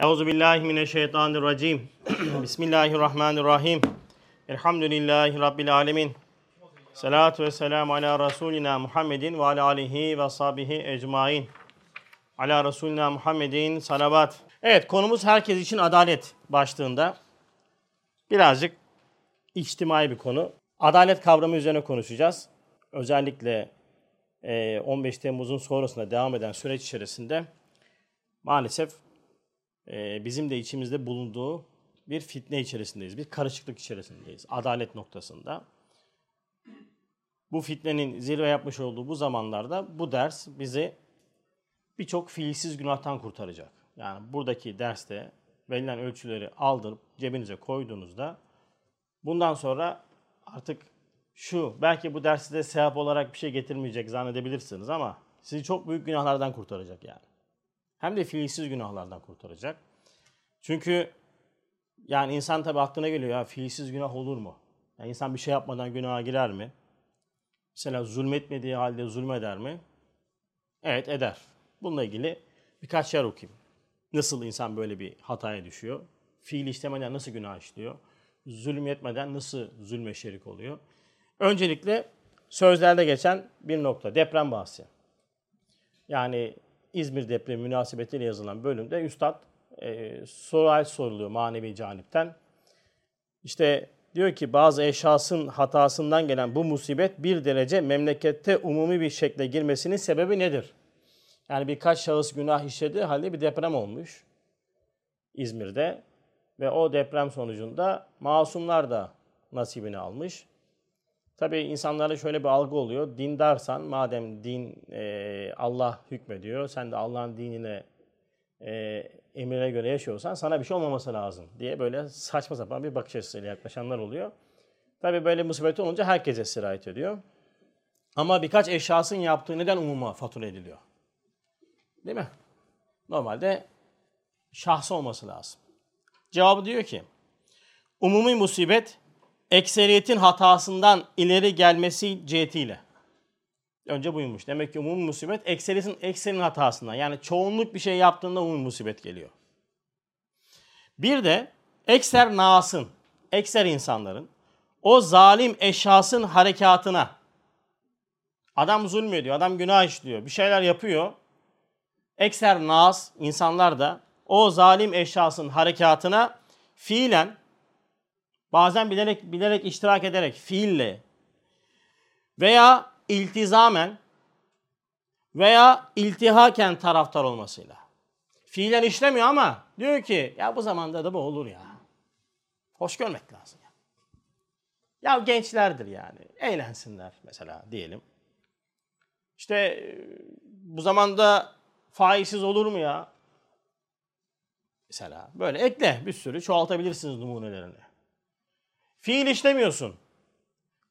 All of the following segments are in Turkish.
Euzu billahi mineşşeytanirracim. Bismillahirrahmanirrahim. Elhamdülillahi rabbil alamin. Salatu ve selamu ala Resulina Muhammedin ve ala alihi ve sahbihi ecmain. Ala Resulina Muhammedin salavat. Evet konumuz herkes için adalet başlığında. Birazcık içtimai bir konu. Adalet kavramı üzerine konuşacağız. Özellikle 15 Temmuz'un sonrasında devam eden süreç içerisinde maalesef bizim de içimizde bulunduğu bir fitne içerisindeyiz. Bir karışıklık içerisindeyiz. Adalet noktasında. Bu fitnenin zirve yapmış olduğu bu zamanlarda bu ders bizi birçok fiilsiz günahtan kurtaracak. Yani buradaki derste verilen ölçüleri aldırıp cebinize koyduğunuzda bundan sonra artık şu belki bu ders size sevap olarak bir şey getirmeyecek zannedebilirsiniz ama sizi çok büyük günahlardan kurtaracak yani. Hem de fiilsiz günahlardan kurtaracak. Çünkü yani insan tabi aklına geliyor ya fiilsiz günah olur mu? Yani insan bir şey yapmadan günaha girer mi? Mesela zulmetmediği halde zulmeder mi? Evet eder. Bununla ilgili birkaç yer okuyayım. Nasıl insan böyle bir hataya düşüyor? Fiil işlemeden nasıl günah işliyor? Zulmetmeden nasıl zulme şerik oluyor? Öncelikle sözlerde geçen bir nokta. Deprem bahsi. Yani İzmir depremi münasebetiyle yazılan bölümde Üstad e, sual soruluyor manevi canipten. İşte diyor ki bazı eşhasın hatasından gelen bu musibet bir derece memlekette umumi bir şekle girmesinin sebebi nedir? Yani birkaç şahıs günah işlediği halde bir deprem olmuş İzmir'de ve o deprem sonucunda masumlar da nasibini almış. Tabii insanlarda şöyle bir algı oluyor. Dindarsan, madem din e, Allah hükmediyor, sen de Allah'ın dinine e, emrine göre yaşıyorsan sana bir şey olmaması lazım diye böyle saçma sapan bir bakış açısıyla yaklaşanlar oluyor. Tabii böyle musibet olunca herkese sirayet ediyor. Ama birkaç eşyasın yaptığı neden umuma fatura ediliyor? Değil mi? Normalde şahsı olması lazım. Cevabı diyor ki, umumi musibet ekseriyetin hatasından ileri gelmesi cihetiyle. Önce buymuş. Demek ki umumi musibet ekseriyetin ekserinin hatasından. Yani çoğunluk bir şey yaptığında umumi musibet geliyor. Bir de ekser nasın, ekser insanların o zalim eşyasın harekatına adam zulmediyor, adam günah işliyor, bir şeyler yapıyor. Ekser nas insanlar da o zalim eşyasın harekatına fiilen bazen bilerek bilerek iştirak ederek fiille veya iltizamen veya iltihaken taraftar olmasıyla. Fiilen işlemiyor ama diyor ki ya bu zamanda da bu olur ya. Hoş görmek lazım. Ya, ya gençlerdir yani. Eğlensinler mesela diyelim. İşte bu zamanda faizsiz olur mu ya? Mesela böyle ekle bir sürü çoğaltabilirsiniz numunelerini. Fiil işlemiyorsun.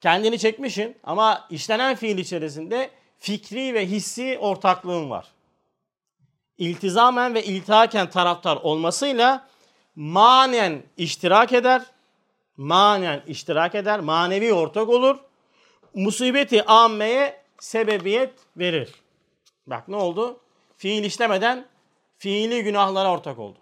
Kendini çekmişsin ama işlenen fiil içerisinde fikri ve hissi ortaklığın var. İltizamen ve iltihaken taraftar olmasıyla manen iştirak eder. Manen iştirak eder. Manevi ortak olur. Musibeti ammeye sebebiyet verir. Bak ne oldu? Fiil işlemeden fiili günahlara ortak oldu.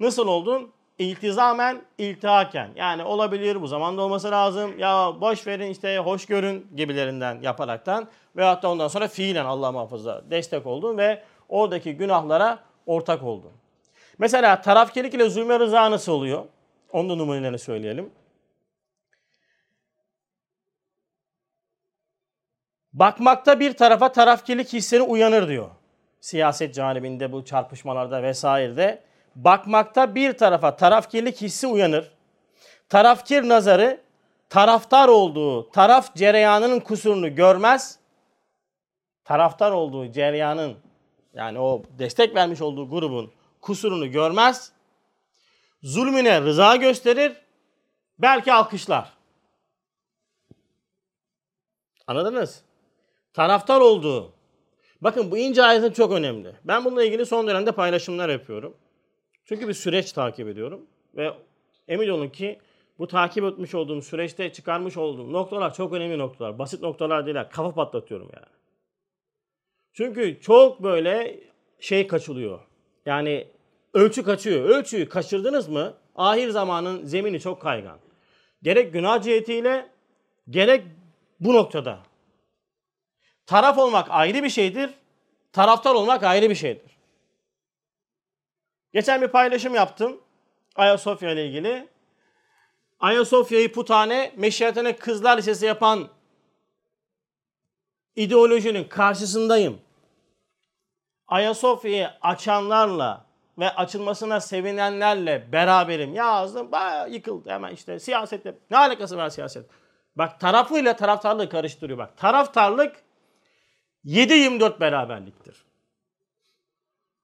Nasıl oldun? İltizamen, iltihaken. Yani olabilir, bu zamanda olması lazım. Ya boş verin işte, hoş görün gibilerinden yaparaktan. Ve hatta ondan sonra fiilen Allah muhafaza destek oldun ve oradaki günahlara ortak oldun. Mesela tarafkirlik ile zulme rıza nasıl oluyor? Onun da numunelerini söyleyelim. Bakmakta bir tarafa tarafkirlik hissleri uyanır diyor. Siyaset canibinde bu çarpışmalarda vesairede bakmakta bir tarafa tarafkirlik hissi uyanır. Tarafkir nazarı taraftar olduğu taraf cereyanının kusurunu görmez. Taraftar olduğu cereyanın yani o destek vermiş olduğu grubun kusurunu görmez. Zulmüne rıza gösterir. Belki alkışlar. Anladınız? Taraftar olduğu. Bakın bu ince ayrıntı çok önemli. Ben bununla ilgili son dönemde paylaşımlar yapıyorum. Çünkü bir süreç takip ediyorum ve emin olun ki bu takip etmiş olduğum süreçte çıkarmış olduğum noktalar çok önemli noktalar. Basit noktalar değil. Kafa patlatıyorum yani. Çünkü çok böyle şey kaçılıyor. Yani Ölçü kaçıyor. Ölçüyü kaçırdınız mı ahir zamanın zemini çok kaygan. Gerek günah cihetiyle gerek bu noktada. Taraf olmak ayrı bir şeydir. Taraftar olmak ayrı bir şeydir. Geçen bir paylaşım yaptım. Ayasofya ile ilgili. Ayasofya'yı putane, meşiyatine kızlar lisesi yapan ideolojinin karşısındayım. Ayasofya'yı açanlarla ve açılmasına sevinenlerle beraberim. Ya ağzım bayağı yıkıldı hemen işte siyasetle. Ne alakası var siyaset? Bak tarafıyla taraftarlığı karıştırıyor bak. Taraftarlık 7-24 beraberliktir.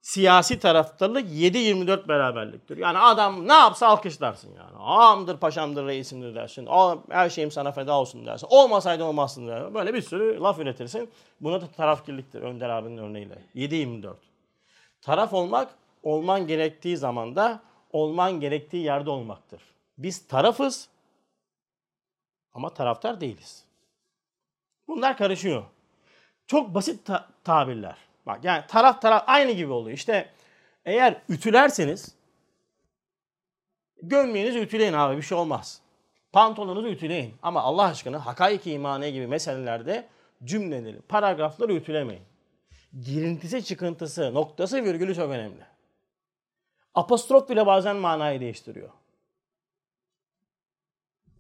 Siyasi taraftarlık 7-24 beraberliktir. Yani adam ne yapsa alkışlarsın yani. Ağamdır, paşamdır, reisimdir dersin. Her şeyim sana feda olsun dersin. Olmasaydı olmazsın dersin. Böyle bir sürü laf üretirsin. Buna da tarafkirliktir Önder abinin örneğiyle. 7-24. Taraf olmak olman gerektiği zamanda olman gerektiği yerde olmaktır. Biz tarafız ama taraftar değiliz. Bunlar karışıyor. Çok basit ta- tabirler. Bak yani taraf taraf aynı gibi oluyor. İşte eğer ütülerseniz gömleğinizi ütüleyin abi bir şey olmaz. Pantolonunuzu ütüleyin. Ama Allah aşkına hakaiki imaniye gibi meselelerde cümleleri, paragrafları ütülemeyin. Girintisi, çıkıntısı, noktası, virgülü çok önemli. Apostrof bile bazen manayı değiştiriyor.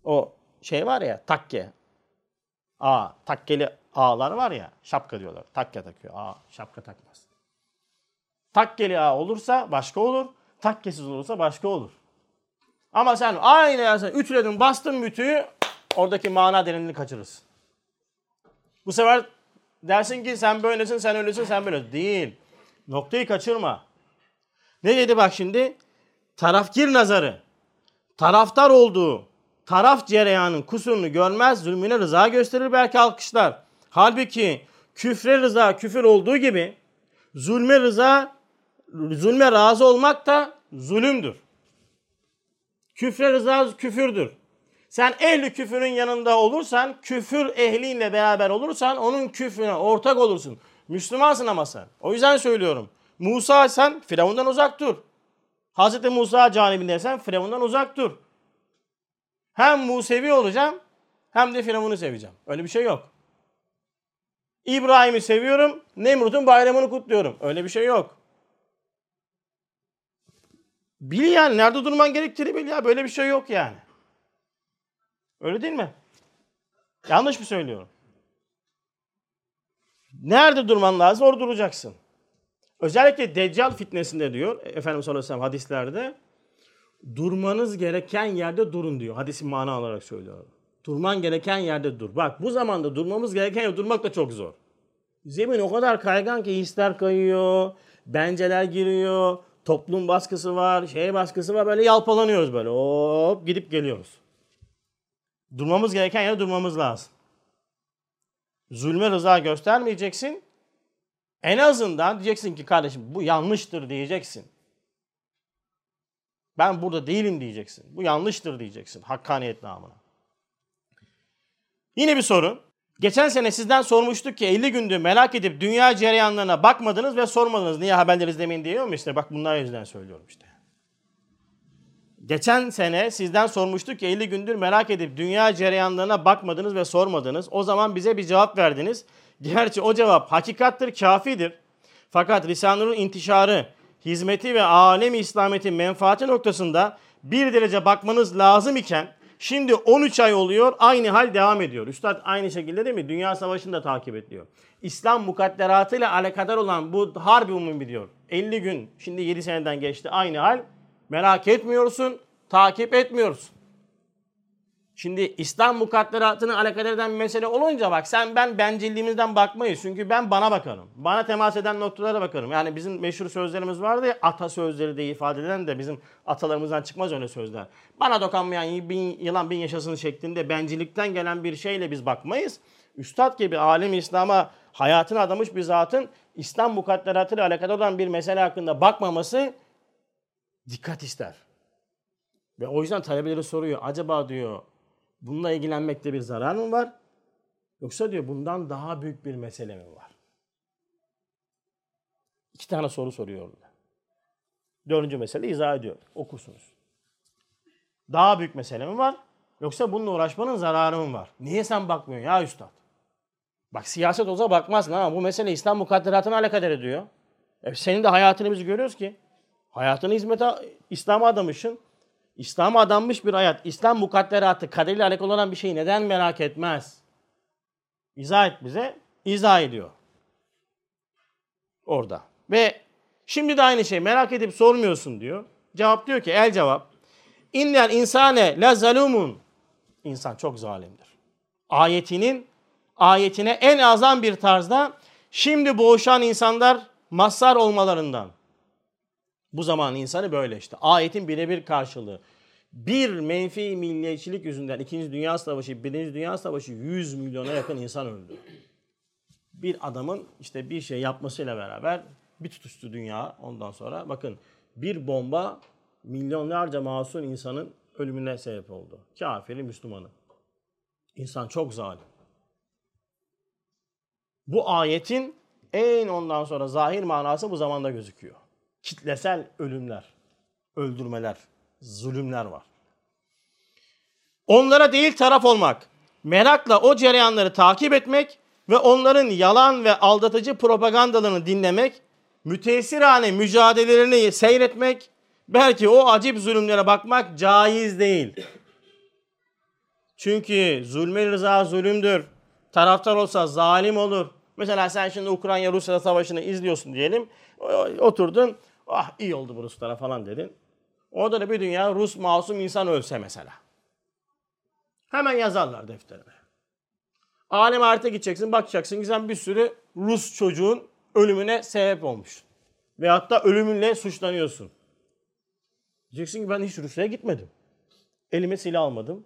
O şey var ya takke. A, takkeli A'lar var ya şapka diyorlar. Takke takıyor. A şapka takmaz. Takkeli A olursa başka olur. Takkesiz olursa başka olur. Ama sen aynı ya sen ütüledin bastın bütüyü oradaki mana derinliğini kaçırırsın. Bu sefer dersin ki sen böylesin sen öylesin sen böyle. Değil. Noktayı kaçırma. Ne dedi bak şimdi? Tarafkir nazarı. Taraftar olduğu taraf cereyanın kusurunu görmez, zulmüne rıza gösterir belki alkışlar. Halbuki küfre rıza küfür olduğu gibi zulme rıza zulme razı olmak da zulümdür. Küfre rıza küfürdür. Sen ehli küfürün yanında olursan, küfür ehliyle beraber olursan onun küfrüne ortak olursun. Müslümansın ama sen. O yüzden söylüyorum. Musa sen Firavundan uzak dur. Hazreti Musa canibindeysen Firavundan uzak dur. Hem Musevi olacağım hem de Firavun'u seveceğim. Öyle bir şey yok. İbrahim'i seviyorum, Nemrut'un bayramını kutluyorum. Öyle bir şey yok. Bil yani nerede durman gerektiğini bil ya. Böyle bir şey yok yani. Öyle değil mi? Yanlış mı söylüyorum? Nerede durman lazım orada duracaksın. Özellikle Deccal fitnesinde diyor Efendimiz sallallahu hadislerde durmanız gereken yerde durun diyor. Hadisin mana olarak söylüyor. Durman gereken yerde dur. Bak bu zamanda durmamız gereken yerde durmak da çok zor. Zemin o kadar kaygan ki hisler kayıyor, benceler giriyor, toplum baskısı var, şey baskısı var. Böyle yalpalanıyoruz böyle. Hop gidip geliyoruz. Durmamız gereken yerde durmamız lazım. Zulme rıza göstermeyeceksin. En azından diyeceksin ki kardeşim bu yanlıştır diyeceksin. Ben burada değilim diyeceksin. Bu yanlıştır diyeceksin hakkaniyet namına. Yine bir soru. Geçen sene sizden sormuştuk ki 50 gündür merak edip dünya cereyanlarına bakmadınız ve sormadınız. Niye haberleri izlemeyin diyor mu işte? Bak bunlar yüzden söylüyorum işte. Geçen sene sizden sormuştuk ki 50 gündür merak edip dünya cereyanlarına bakmadınız ve sormadınız. O zaman bize bir cevap verdiniz. Gerçi o cevap hakikattır, kafidir. Fakat Risale-i intişarı, hizmeti ve alem İslamiyet'in menfaati noktasında bir derece bakmanız lazım iken şimdi 13 ay oluyor aynı hal devam ediyor. Üstad aynı şekilde değil mi? Dünya Savaşı'nı da takip ediyor. İslam mukadderatıyla alakadar olan bu harbi umumi diyor. 50 gün şimdi 7 seneden geçti aynı hal. Merak etmiyorsun, takip etmiyorsun. Şimdi İslam mukadderatını alakadar eden bir mesele olunca bak sen ben bencilliğimizden bakmayız. Çünkü ben bana bakarım. Bana temas eden noktalara bakarım. Yani bizim meşhur sözlerimiz vardı ya ata sözleri diye ifade edilen de bizim atalarımızdan çıkmaz öyle sözler. Bana dokanmayan bin, yılan bin yaşasın şeklinde bencillikten gelen bir şeyle biz bakmayız. Üstad gibi alim İslam'a hayatını adamış bir zatın İslam mukadderatıyla alakadar olan bir mesele hakkında bakmaması dikkat ister. Ve o yüzden talebeleri soruyor. Acaba diyor bununla ilgilenmekte bir zarar mı var? Yoksa diyor bundan daha büyük bir mesele mi var? İki tane soru soruyor orada. Dördüncü mesele izah ediyor. Okursunuz. Daha büyük mesele mi var? Yoksa bununla uğraşmanın zararı mı var? Niye sen bakmıyorsun ya üstad? Bak siyaset olsa bakmazsın ama bu mesele İslam mukadderatına alakadar ediyor. E senin de hayatını biz görüyoruz ki. Hayatını hizmete, İslam'a adamışsın. İslam'a adanmış bir hayat. İslam mukadderatı, kaderiyle alakalı olan bir şeyi neden merak etmez? İzah et bize. İzah ediyor. Orada. Ve şimdi de aynı şey merak edip sormuyorsun diyor. Cevap diyor ki el cevap. İnnel insane la zalumun. İnsan çok zalimdir. Ayetinin ayetine en azam bir tarzda şimdi boğuşan insanlar mazhar olmalarından. Bu zaman insanı böyle işte. Ayetin birebir karşılığı. Bir menfi milliyetçilik yüzünden 2. Dünya Savaşı, 1. Dünya Savaşı 100 milyona yakın insan öldü. Bir adamın işte bir şey yapmasıyla beraber bir tutuştu dünya ondan sonra. Bakın bir bomba milyonlarca masum insanın ölümüne sebep oldu. Kafiri, Müslümanı. İnsan çok zalim. Bu ayetin en ondan sonra zahir manası bu zamanda gözüküyor. Kitlesel ölümler, öldürmeler, zulümler var. Onlara değil taraf olmak, merakla o cereyanları takip etmek ve onların yalan ve aldatıcı propagandalarını dinlemek, mütesirhane mücadelelerini seyretmek, belki o acip zulümlere bakmak caiz değil. Çünkü zulme rıza zulümdür. Taraftar olsa zalim olur. Mesela sen şimdi Ukrayna-Rusya savaşını izliyorsun diyelim. Oturdun, ah iyi oldu bu Ruslara falan dedin. Orada da bir dünya Rus masum insan ölse mesela. Hemen yazarlar defterine. Alem ahirete gideceksin, bakacaksın ki sen bir sürü Rus çocuğun ölümüne sebep olmuş. Veyahut da ölümünle suçlanıyorsun. Diyeceksin ki ben hiç Rusya'ya gitmedim. Elime silah almadım.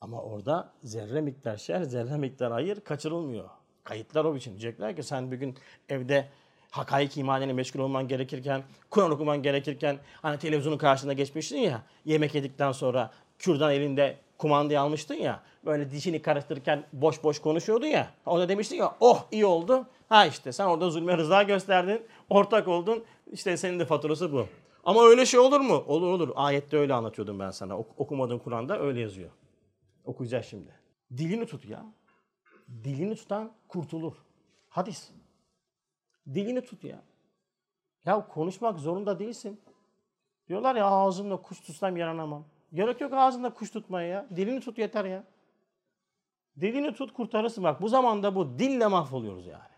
Ama orada zerre miktar şer, zerre miktar hayır kaçırılmıyor. Kayıtlar o biçim. Diyecekler ki sen bir gün evde hakaik imanine meşgul olman gerekirken, Kur'an okuman gerekirken, hani televizyonun karşısında geçmiştin ya, yemek yedikten sonra kürdan elinde kumandayı almıştın ya, böyle dişini karıştırırken boş boş konuşuyordun ya, ona demiştin ya, oh iyi oldu. Ha işte sen orada zulme rıza gösterdin, ortak oldun, işte senin de faturası bu. Ama öyle şey olur mu? Olur olur. Ayette öyle anlatıyordum ben sana. Ok- okumadığın Kur'an'da öyle yazıyor. Okuyacağız şimdi. Dilini tut ya. Dilini tutan kurtulur. Hadis. Dilini tut ya. Ya konuşmak zorunda değilsin. Diyorlar ya ağzımda kuş tutsam yaranamam. Gerek yok ağzında kuş tutmaya ya. Dilini tut yeter ya. Dilini tut kurtarırsın. Bak bu zamanda bu dille mahvoluyoruz yani.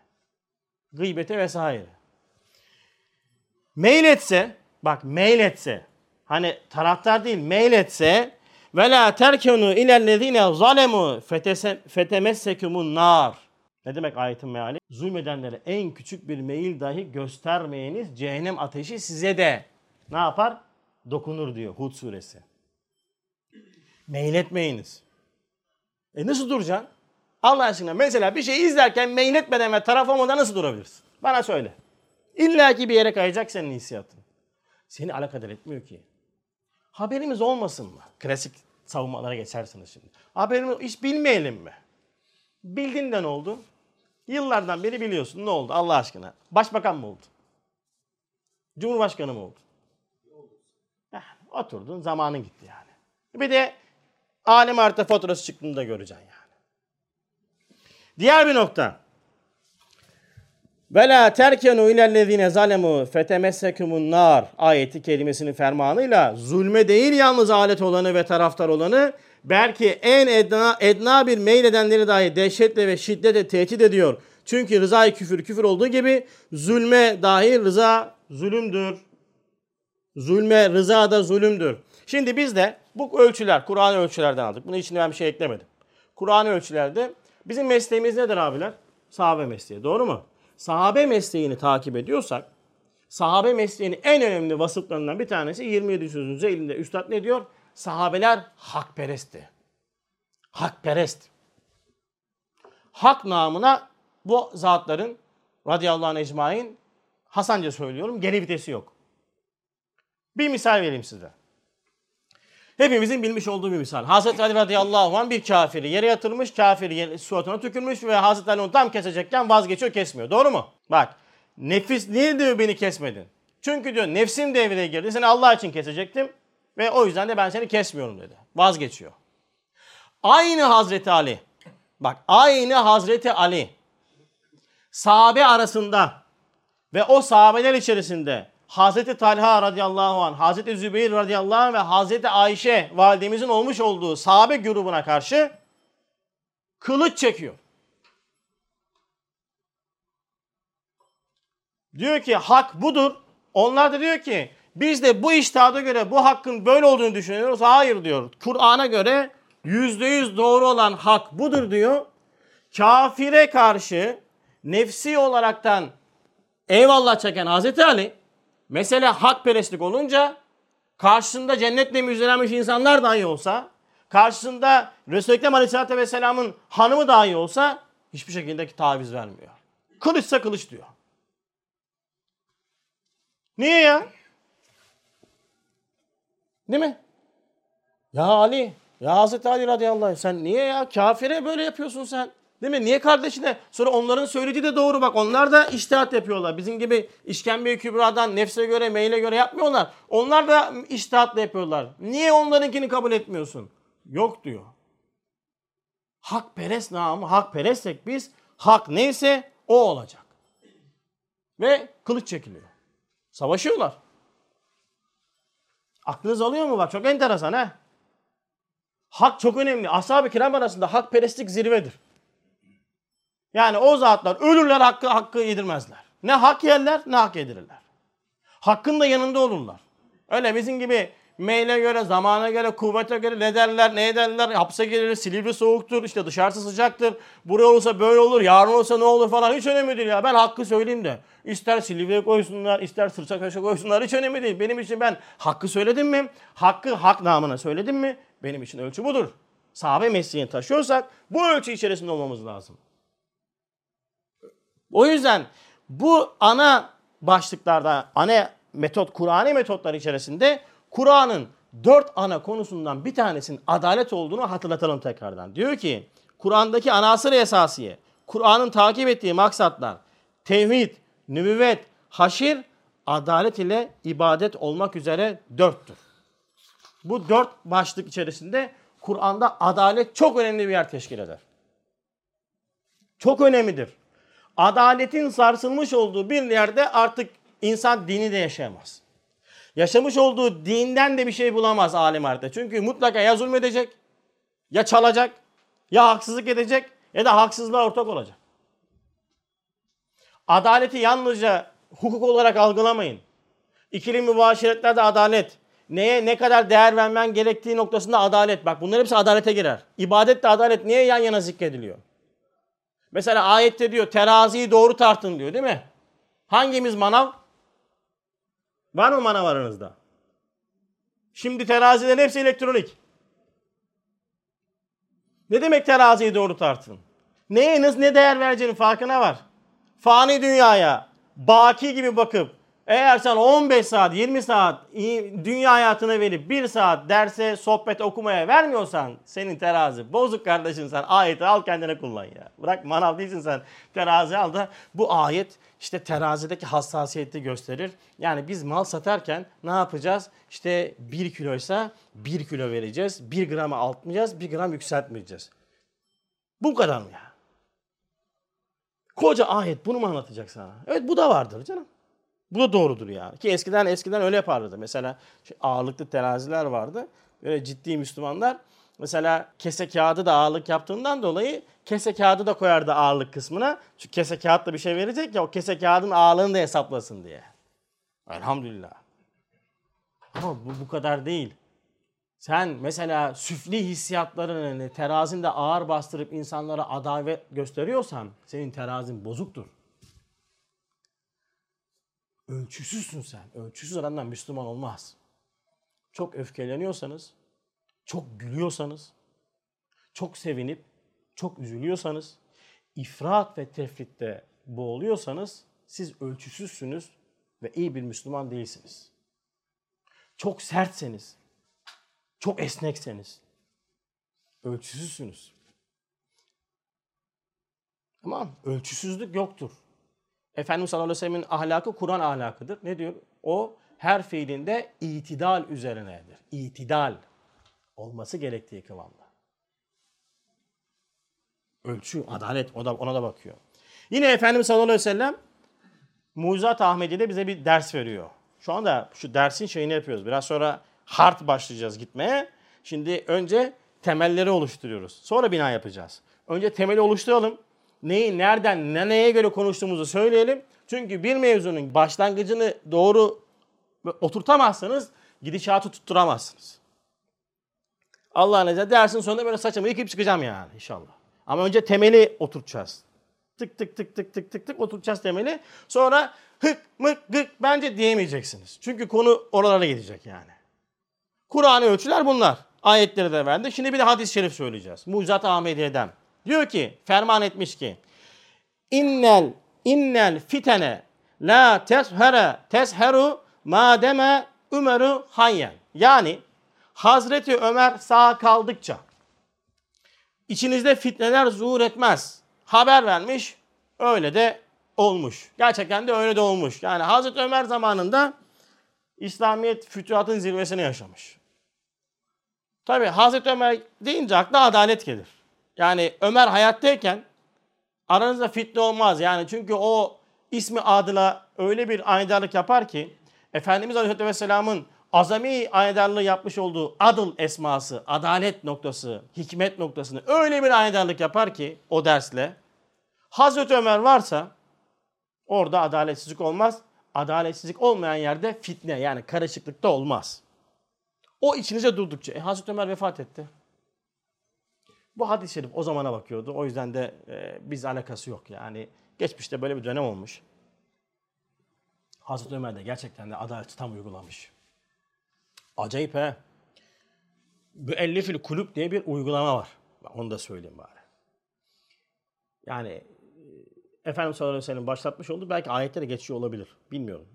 Gıybete vesaire. Mail etse, bak mail etse, hani taraftar değil mail etse ve la terkenu ilellezine zalemu fetemessekumun nar. Ne demek ayetin meali? Zulmedenlere en küçük bir meyil dahi göstermeyeniz cehennem ateşi size de ne yapar? Dokunur diyor Hud suresi. Meyletmeyiniz. E nasıl duracaksın? Allah aşkına mesela bir şey izlerken meyletmeden ve taraf olmadan nasıl durabilirsin? Bana söyle. İlla ki bir yere kayacak senin hissiyatın. Seni alakadar etmiyor ki. Haberimiz olmasın mı? Klasik savunmalara geçersiniz şimdi. Haberimiz hiç bilmeyelim mi? Bildin de ne oldu? Yıllardan beri biliyorsun. Ne oldu Allah aşkına? Başbakan mı oldu? Cumhurbaşkanı mı oldu? Heh, oturdun zamanın gitti yani. Bir de alem harita faturası çıktığında göreceksin yani. Diğer bir nokta. Ve la terkenu ilellezine zalemu fetemessekumun nar ayeti kelimesinin fermanıyla zulme değil yalnız alet olanı ve taraftar olanı belki en edna, edna bir meyledenleri dahi dehşetle ve şiddetle tehdit ediyor. Çünkü rızayı küfür küfür olduğu gibi zulme dahi rıza zulümdür. Zulme rıza da zulümdür. Şimdi biz de bu ölçüler, Kur'an ölçülerden aldık. Bunun için ben bir şey eklemedim. Kur'an ölçülerde bizim mesleğimiz nedir abiler? Sahabe mesleği. Doğru mu? sahabe mesleğini takip ediyorsak, sahabe mesleğinin en önemli vasıflarından bir tanesi 27 sözünün elinde üstad ne diyor? Sahabeler hakperestti. Hakperest. Hak namına bu zatların radıyallahu anh ecmain Hasanca söylüyorum geri vitesi yok. Bir misal vereyim size. Hepimizin bilmiş olduğu bir misal. Hazreti Ali radıyallahu anh bir kafiri yere yatırmış, kafiri suratına tükürmüş ve Hazreti Ali onu tam kesecekken vazgeçiyor, kesmiyor. Doğru mu? Bak, nefis niye diyor beni kesmedin? Çünkü diyor nefsim devreye girdi. Seni Allah için kesecektim. Ve o yüzden de ben seni kesmiyorum dedi. Vazgeçiyor. Aynı Hazreti Ali. Bak aynı Hazreti Ali. Sahabe arasında ve o sahabeler içerisinde Hazreti Talha radıyallahu anh, Hazreti Zübeyir radıyallahu anh ve Hazreti Ayşe validemizin olmuş olduğu sahabe grubuna karşı kılıç çekiyor. Diyor ki hak budur. Onlar da diyor ki biz de bu iştihada göre bu hakkın böyle olduğunu düşünüyoruz. Hayır diyor. Kur'an'a göre yüzde yüz doğru olan hak budur diyor. Kafire karşı nefsi olaraktan eyvallah çeken Hazreti Ali mesele hakperestlik olunca karşısında cennetle müjdelenmiş insanlar dahi olsa karşısında Resul-i Ekrem Aleyhisselatü Vesselam'ın hanımı dahi olsa hiçbir şekilde taviz vermiyor. Kılıçsa kılıç diyor. Niye ya? Değil mi? Ya Ali, ya Hazreti Ali radıyallahu anh sen niye ya kafire böyle yapıyorsun sen? Değil mi? Niye kardeşine? Sonra onların söylediği de doğru bak. Onlar da iştihat yapıyorlar. Bizim gibi işkembe kübradan nefse göre, meyle göre yapmıyorlar. Onlar da iştihatla yapıyorlar. Niye onlarınkini kabul etmiyorsun? Yok diyor. Hakperest namı, hakperestsek biz hak neyse o olacak. Ve kılıç çekiliyor. Savaşıyorlar. Aklınız alıyor mu bak? Çok enteresan ha. Hak çok önemli. Ashab-ı kiram arasında hakperestlik zirvedir. Yani o zatlar ölürler hakkı hakkı yedirmezler. Ne hak yerler ne hak yedirirler. Hakkın da yanında olurlar. Öyle bizim gibi meyle göre, zamana göre, kuvvete göre ne derler, ne ederler, hapse gelir, Silivri soğuktur, işte dışarısı sıcaktır, buraya olursa böyle olur, yarın olursa ne olur falan hiç önemli değil ya. Ben hakkı söyleyeyim de. İster Silivri'ye koysunlar, ister Sırça Kaş'a koysunlar hiç önemli değil. Benim için ben hakkı söyledim mi, hakkı hak namına söyledim mi benim için ölçü budur. Sahabe mesleğini taşıyorsak bu ölçü içerisinde olmamız lazım. O yüzden bu ana başlıklarda, ana metot, Kur'an'ı metotlar içerisinde Kur'an'ın dört ana konusundan bir tanesinin adalet olduğunu hatırlatalım tekrardan. Diyor ki Kur'an'daki anasır esasiye, Kur'an'ın takip ettiği maksatlar, tevhid, nübüvvet, haşir, adalet ile ibadet olmak üzere dörttür. Bu dört başlık içerisinde Kur'an'da adalet çok önemli bir yer teşkil eder. Çok önemlidir. Adaletin sarsılmış olduğu bir yerde artık insan dini de yaşayamaz. Yaşamış olduğu dinden de bir şey bulamaz alim artık. Çünkü mutlaka ya zulmedecek, ya çalacak, ya haksızlık edecek ya da haksızlığa ortak olacak. Adaleti yalnızca hukuk olarak algılamayın. İkili mübaşiretlerde adalet, neye ne kadar değer vermen gerektiği noktasında adalet. Bak bunlar hepsi adalete girer. İbadet de adalet niye yan yana zikrediliyor? Mesela ayette diyor teraziyi doğru tartın diyor değil mi? Hangimiz manav? Var mı manav aranızda? Şimdi terazilerin hepsi elektronik. Ne demek teraziyi doğru tartın? Neye ne değer vereceğinin farkına var. Fani dünyaya baki gibi bakıp eğer sen 15 saat 20 saat dünya hayatına verip 1 saat derse sohbet okumaya vermiyorsan senin terazi bozuk kardeşim sen ayeti al kendine kullan ya. Bırak manav değilsin sen terazi al da bu ayet işte terazideki hassasiyeti gösterir. Yani biz mal satarken ne yapacağız? İşte 1 kiloysa 1 kilo vereceğiz. 1 gramı altmayacağız, 1 gram yükseltmeyeceğiz. Bu kadar mı ya? Koca ayet bunu mu anlatacak sana? Evet bu da vardır canım. Bu da doğrudur yani. Ki eskiden eskiden öyle yapardı. Mesela ağırlıklı teraziler vardı. Böyle ciddi Müslümanlar mesela kese kağıdı da ağırlık yaptığından dolayı kese kağıdı da koyardı ağırlık kısmına. Çünkü kese kağıtla bir şey verecek ya o kese kağıdın ağırlığını da hesaplasın diye. Elhamdülillah. Ama bu bu kadar değil. Sen mesela süfli hissiyatlarını terazinde ağır bastırıp insanlara adavet gösteriyorsan senin terazin bozuktur. Ölçüsüzsün sen. Ölçüsüz adamdan Müslüman olmaz. Çok öfkeleniyorsanız, çok gülüyorsanız, çok sevinip, çok üzülüyorsanız, ifrat ve tefritte boğuluyorsanız siz ölçüsüzsünüz ve iyi bir Müslüman değilsiniz. Çok sertseniz, çok esnekseniz ölçüsüzsünüz. Tamam, ölçüsüzlük yoktur. Efendimiz sallallahu aleyhi ve sellem'in ahlakı Kur'an ahlakıdır. Ne diyor? O her fiilinde itidal üzerinedir. İtidal olması gerektiği kıvamda. Ölçü, adalet o da, ona da bakıyor. Yine Efendimiz sallallahu aleyhi ve sellem Mucizat Ahmedi'de bize bir ders veriyor. Şu anda şu dersin şeyini yapıyoruz. Biraz sonra hard başlayacağız gitmeye. Şimdi önce temelleri oluşturuyoruz. Sonra bina yapacağız. Önce temeli oluşturalım. Neyi, nereden, ne neye göre konuştuğumuzu söyleyelim. Çünkü bir mevzunun başlangıcını doğru oturtamazsanız gidişatı tutturamazsınız. Allah'ın izniyle dersin sonunda böyle saçımı yıkayıp çıkacağım yani inşallah. Ama önce temeli oturtacağız. Tık tık tık tık tık tık tık oturtacağız temeli. Sonra hık mık gık bence diyemeyeceksiniz. Çünkü konu oralara gidecek yani. Kur'an'ı ölçüler bunlar. Ayetleri de verdi. Şimdi bir de hadis-i şerif söyleyeceğiz. Mucizat Ahmediye'den. Diyor ki, ferman etmiş ki, innel innel fitene la teshere tesheru mademe Ömer'u hayyen. Yani Hazreti Ömer sağ kaldıkça içinizde fitneler zuhur etmez. Haber vermiş. Öyle de olmuş. Gerçekten de öyle de olmuş. Yani Hazreti Ömer zamanında İslamiyet fütühatın zirvesini yaşamış. Tabi Hazreti Ömer deyince akla adalet gelir. Yani Ömer hayattayken aranızda fitne olmaz. Yani çünkü o ismi adına öyle bir aydarlık yapar ki Efendimiz Aleyhisselam'ın azami aydarlığı yapmış olduğu adıl esması, adalet noktası, hikmet noktasını öyle bir aydarlık yapar ki o dersle Hazreti Ömer varsa orada adaletsizlik olmaz. Adaletsizlik olmayan yerde fitne yani karışıklık da olmaz. O içinize durdukça. E, Hazreti Ömer vefat etti. Bu hadis-i şerif o zamana bakıyordu. O yüzden de e, biz alakası yok. Yani geçmişte böyle bir dönem olmuş. Hazreti Ömer de gerçekten de adaleti tam uygulamış. Acayip he. Müellifil kulüp diye bir uygulama var. Onu da söyleyeyim bari. Yani e, Efendimiz sallallahu aleyhi başlatmış oldu. Belki ayetlere geçiyor olabilir. Bilmiyorum.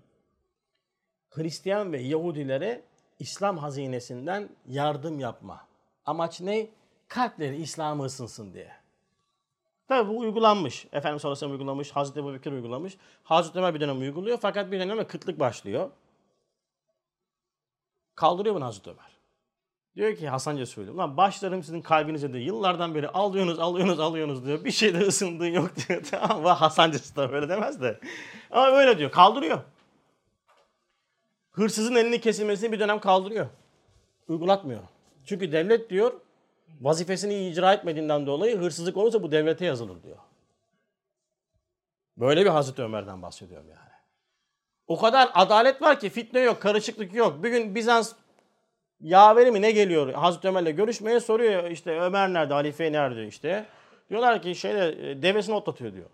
Hristiyan ve Yahudilere İslam hazinesinden yardım yapma. Amaç ne? Kalpleri İslam'a ısınsın diye. Tabi bu uygulanmış. Efendimiz sallallahu aleyhi uygulamış. Hazreti Ebu Bekir uygulamış. Hazreti Ömer bir dönem uyguluyor. Fakat bir dönemde kıtlık başlıyor. Kaldırıyor bunu Hazreti Ömer. Diyor ki Hasanca söylüyor. Lan başlarım sizin kalbinize de yıllardan beri alıyorsunuz, alıyorsunuz, alıyorsunuz diyor. Bir şeyde ısındığın yok diyor. Tamam mı? Hasancası da böyle demez de. Ama öyle diyor. Kaldırıyor. Hırsızın elini kesilmesini bir dönem kaldırıyor. Uygulatmıyor. Çünkü devlet diyor vazifesini icra etmediğinden dolayı hırsızlık olursa bu devlete yazılır diyor. Böyle bir Hazreti Ömer'den bahsediyorum yani. O kadar adalet var ki fitne yok, karışıklık yok. Bir gün Bizans yaveri mi ne geliyor Hazreti Ömer'le görüşmeye soruyor işte Ömer nerede, halife nerede işte. Diyorlar ki şeyde e, devesini otlatıyor diyor.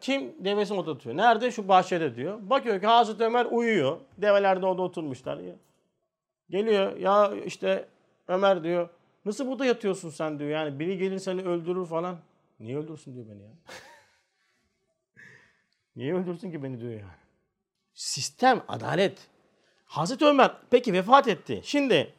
Kim devesini otlatıyor? Nerede? Şu bahçede diyor. Bakıyor ki Hazreti Ömer uyuyor. Develer de orada oturmuşlar. Geliyor ya işte Ömer diyor. Nasıl burada yatıyorsun sen diyor. Yani biri gelir seni öldürür falan. Niye öldürsün diyor beni ya. Niye öldürsün ki beni diyor yani. Sistem, adalet. Hazreti Ömer peki vefat etti. Şimdi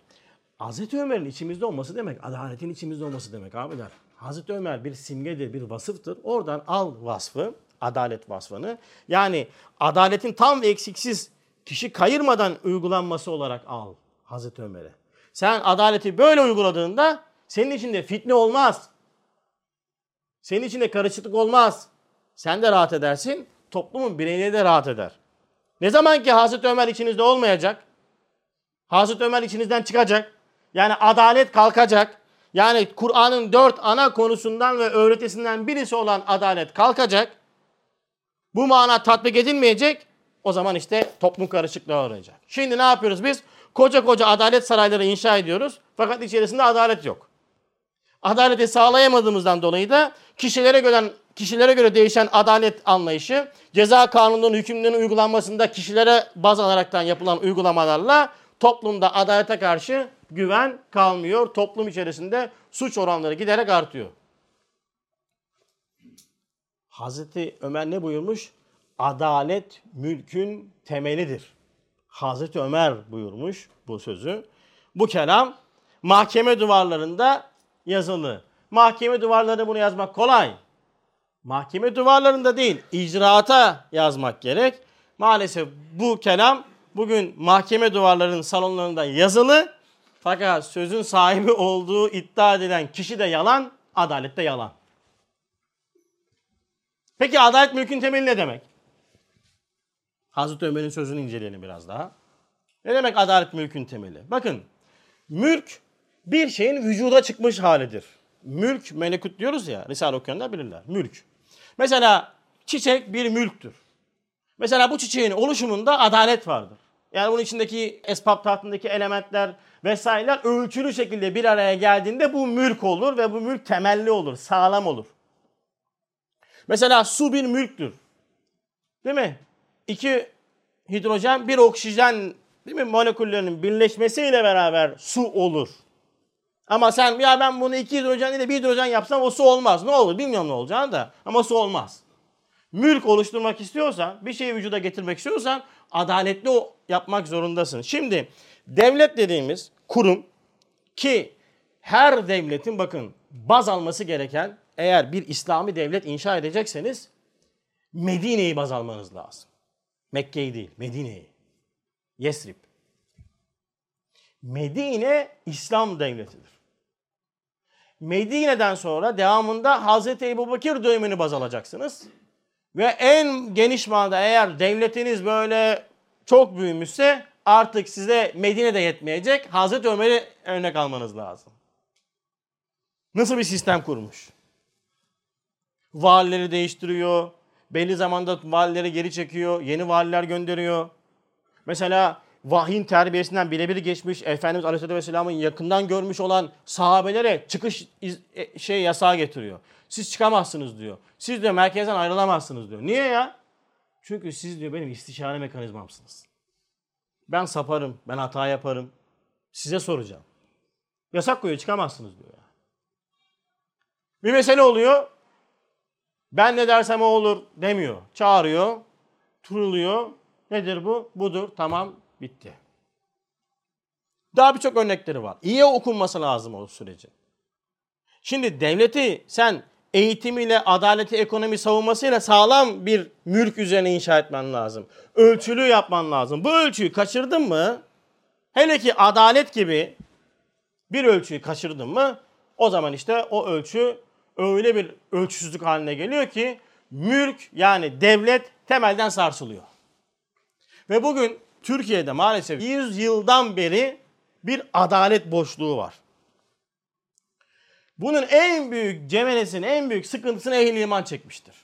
Hazreti Ömer'in içimizde olması demek, adaletin içimizde olması demek abiler. Hazreti Ömer bir simgedir, bir vasıftır. Oradan al vasfı, adalet vasfını. Yani adaletin tam ve eksiksiz kişi kayırmadan uygulanması olarak al Hazreti Ömer'i. Sen adaleti böyle uyguladığında senin içinde fitne olmaz. Senin içinde karışıklık olmaz. Sen de rahat edersin, toplumun bireyleri de rahat eder. Ne zaman ki Hazreti Ömer içinizde olmayacak, Hazreti Ömer içinizden çıkacak, yani adalet kalkacak, yani Kur'an'ın dört ana konusundan ve öğretisinden birisi olan adalet kalkacak, bu mana tatbik edilmeyecek, o zaman işte toplum karışıklığa uğrayacak. Şimdi ne yapıyoruz biz? Koca koca adalet sarayları inşa ediyoruz fakat içerisinde adalet yok. Adaleti sağlayamadığımızdan dolayı da kişilere göre kişilere göre değişen adalet anlayışı, ceza kanununun hükümlerinin uygulanmasında kişilere baz alaraktan yapılan uygulamalarla toplumda adalete karşı güven kalmıyor. Toplum içerisinde suç oranları giderek artıyor. Hazreti Ömer ne buyurmuş? Adalet mülkün temelidir. Hazreti Ömer buyurmuş bu sözü. Bu kelam mahkeme duvarlarında yazılı. Mahkeme duvarlarında bunu yazmak kolay. Mahkeme duvarlarında değil, icraata yazmak gerek. Maalesef bu kelam bugün mahkeme duvarlarının salonlarında yazılı. Fakat sözün sahibi olduğu iddia edilen kişi de yalan, adalet de yalan. Peki adalet mülkün temeli ne demek? Hazreti Ömer'in sözünü inceleyelim biraz daha. Ne demek adalet mülkün temeli? Bakın, mülk bir şeyin vücuda çıkmış halidir. Mülk, melekut diyoruz ya, Risale okuyanlar bilirler. Mülk. Mesela çiçek bir mülktür. Mesela bu çiçeğin oluşumunda adalet vardır. Yani bunun içindeki esbab tahtındaki elementler vesaireler ölçülü şekilde bir araya geldiğinde bu mülk olur ve bu mülk temelli olur, sağlam olur. Mesela su bir mülktür. Değil mi? İki hidrojen, bir oksijen değil mi? moleküllerinin birleşmesiyle beraber su olur. Ama sen ya ben bunu iki hidrojen de bir hidrojen yapsam o su olmaz. Ne olur bilmiyorum ne olacağını da ama su olmaz. Mülk oluşturmak istiyorsan, bir şeyi vücuda getirmek istiyorsan adaletli yapmak zorundasın. Şimdi devlet dediğimiz kurum ki her devletin bakın baz alması gereken eğer bir İslami devlet inşa edecekseniz Medine'yi baz almanız lazım. Mekke'yi değil, Medine'yi. Yesrib. Medine İslam devletidir. Medine'den sonra devamında Hazreti Ebu Bakır dönemini baz alacaksınız. Ve en geniş manada eğer devletiniz böyle çok büyümüşse artık size Medine'de yetmeyecek. Hazreti Ömer'i örnek almanız lazım. Nasıl bir sistem kurmuş? Valileri değiştiriyor. Belli zamanda valileri geri çekiyor. Yeni valiler gönderiyor. Mesela vahyin terbiyesinden birebir geçmiş Efendimiz Aleyhisselatü Vesselam'ın yakından görmüş olan sahabelere çıkış e, şey yasağı getiriyor. Siz çıkamazsınız diyor. Siz diyor merkezden ayrılamazsınız diyor. Niye ya? Çünkü siz diyor benim istişare mekanizmamsınız. Ben saparım, ben hata yaparım. Size soracağım. Yasak koyuyor, çıkamazsınız diyor. Ya. Bir mesele oluyor. Ben ne dersem o olur demiyor. Çağırıyor, turuluyor. Nedir bu? Budur. Tamam, bitti. Daha birçok örnekleri var. İyi okunması lazım o sürecin. Şimdi devleti sen eğitimiyle, adaleti, ekonomi savunmasıyla sağlam bir mülk üzerine inşa etmen lazım. Ölçülü yapman lazım. Bu ölçüyü kaçırdın mı? Hele ki adalet gibi bir ölçüyü kaçırdın mı? O zaman işte o ölçü öyle bir ölçüsüzlük haline geliyor ki mülk yani devlet temelden sarsılıyor. Ve bugün Türkiye'de maalesef 100 yıldan beri bir adalet boşluğu var. Bunun en büyük cemenesini, en büyük sıkıntısını ehli iman çekmiştir.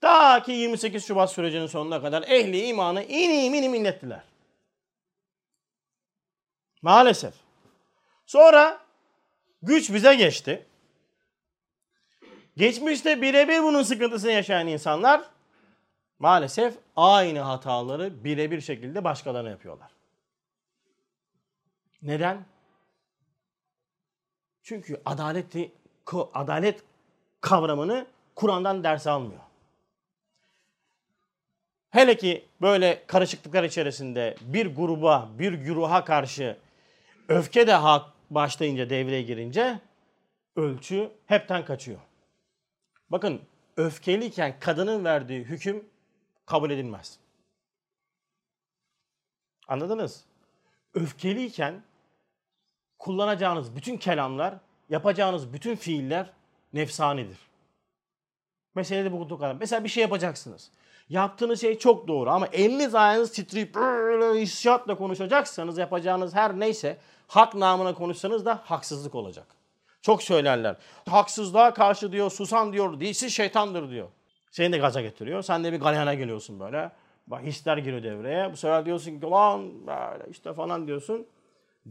Ta ki 28 Şubat sürecinin sonuna kadar ehli imanı inim inim inlettiler. Maalesef. Sonra güç bize geçti. Geçmişte birebir bunun sıkıntısını yaşayan insanlar maalesef aynı hataları birebir şekilde başkalarına yapıyorlar. Neden? Çünkü adaleti adalet kavramını Kur'an'dan ders almıyor. Hele ki böyle karışıklıklar içerisinde bir gruba, bir güruha karşı öfke de başlayınca, devreye girince ölçü hepten kaçıyor. Bakın öfkeliyken kadının verdiği hüküm kabul edilmez. Anladınız? Öfkeliyken kullanacağınız bütün kelamlar, yapacağınız bütün fiiller nefsanidir. Mesele de bu kadar. Mesela bir şey yapacaksınız. Yaptığınız şey çok doğru ama eliniz ayağınız titreyip böyle hissiyatla konuşacaksanız yapacağınız her neyse hak namına konuşsanız da haksızlık olacak. Çok söylerler. Haksızlığa karşı diyor, susan diyor, değilsiz şeytandır diyor. Seni de gaza getiriyor. Sen de bir galyana geliyorsun böyle. Bak hisler giriyor devreye. Bu sefer diyorsun ki lan böyle işte falan diyorsun.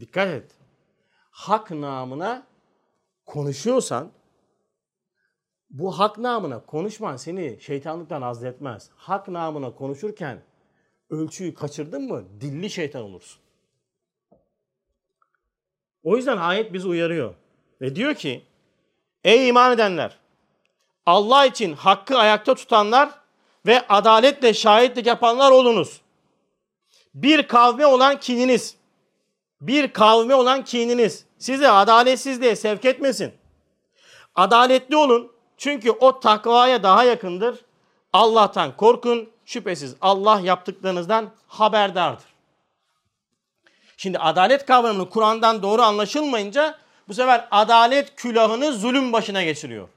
Dikkat et hak namına konuşuyorsan bu hak namına konuşman seni şeytanlıktan azletmez. Hak namına konuşurken ölçüyü kaçırdın mı dilli şeytan olursun. O yüzden ayet bizi uyarıyor. Ve diyor ki ey iman edenler Allah için hakkı ayakta tutanlar ve adaletle şahitlik yapanlar olunuz. Bir kavme olan kininiz, bir kavme olan kininiz sizi adaletsizliğe sevk etmesin. Adaletli olun Çünkü o takvaya daha yakındır. Allah'tan korkun. Şüphesiz Allah yaptıklarınızdan haberdardır. Şimdi adalet kavramını Kur'an'dan doğru anlaşılmayınca bu sefer adalet külahını zulüm başına geçiriyor.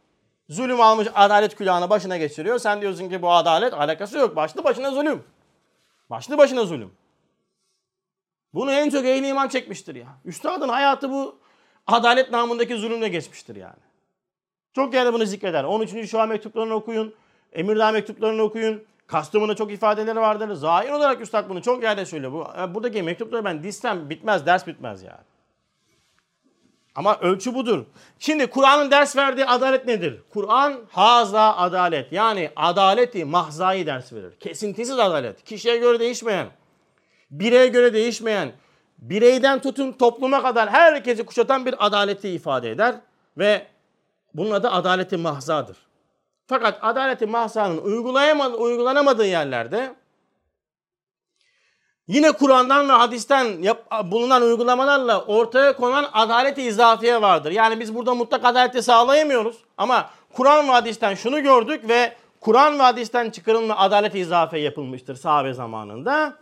Zulüm almış adalet külahını başına geçiriyor. Sen diyorsun ki bu adalet alakası yok. Başlı başına zulüm. Başlı başına zulüm. Bunu en çok ehli iman çekmiştir ya. Üstadın hayatı bu adalet namındaki zulümle geçmiştir yani. Çok yerde bunu zikreder. 13. Şua mektuplarını okuyun. Emirdağ mektuplarını okuyun. Kastamonu çok ifadeleri vardır. Zahir olarak Üstad bunu çok yerde söylüyor. Bu, buradaki mektupları ben dizsem bitmez, ders bitmez yani. Ama ölçü budur. Şimdi Kur'an'ın ders verdiği adalet nedir? Kur'an haza adalet. Yani adaleti mahzayı ders verir. Kesintisiz adalet. Kişiye göre değişmeyen, bireye göre değişmeyen, bireyden tutun topluma kadar herkesi kuşatan bir adaleti ifade eder. Ve bunun adı adaleti mahzadır. Fakat adaleti mahzanın uygulanamadığı yerlerde Yine Kur'an'dan ve hadisten yap, bulunan uygulamalarla ortaya konan adalet-i izafiye vardır. Yani biz burada mutlak adaleti sağlayamıyoruz. Ama Kur'an ve hadisten şunu gördük ve Kur'an ve hadisten çıkarılma adalet-i izafiye yapılmıştır sahabe zamanında.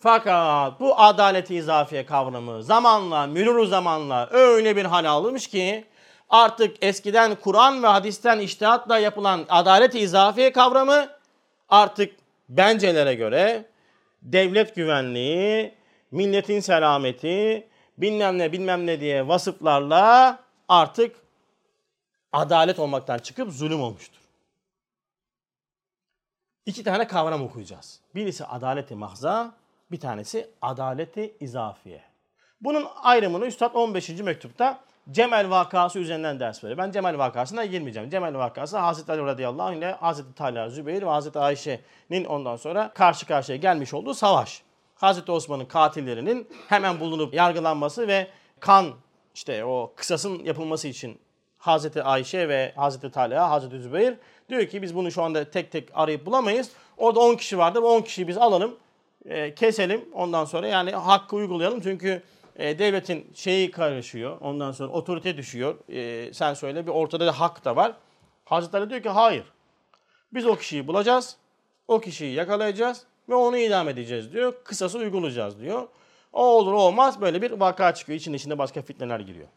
Fakat bu adalet-i izafiye kavramı zamanla, mürür zamanla öyle bir hal almış ki artık eskiden Kur'an ve hadisten iştihatla yapılan adalet-i izafiye kavramı artık bencelere göre devlet güvenliği, milletin selameti, bilmem ne bilmem ne diye vasıflarla artık adalet olmaktan çıkıp zulüm olmuştur. İki tane kavram okuyacağız. Birisi adaleti mahza, bir tanesi adaleti izafiye. Bunun ayrımını Üstad 15. mektupta Cemel vakası üzerinden ders veriyor. Ben Cemel vakasına girmeyeceğim. Cemel vakası Hazreti Ali radıyallahu anh ile Hazreti Talha Zübeyir ve Hazreti Ayşe'nin ondan sonra karşı karşıya gelmiş olduğu savaş. Hazreti Osman'ın katillerinin hemen bulunup yargılanması ve kan işte o kısasın yapılması için Hazreti Ayşe ve Hazreti Talha, Hazreti Zübeyir diyor ki biz bunu şu anda tek tek arayıp bulamayız. Orada 10 kişi vardı. Bu 10 kişiyi biz alalım, e, keselim. Ondan sonra yani hakkı uygulayalım. Çünkü e, devletin şeyi karışıyor. Ondan sonra otorite düşüyor. E, sen söyle bir ortada da hak da var. Hazreti Ali diyor ki hayır. Biz o kişiyi bulacağız. O kişiyi yakalayacağız ve onu idam edeceğiz diyor. Kısası uygulayacağız diyor. O olur olmaz böyle bir vaka çıkıyor. İçinde içinde başka fitneler giriyor.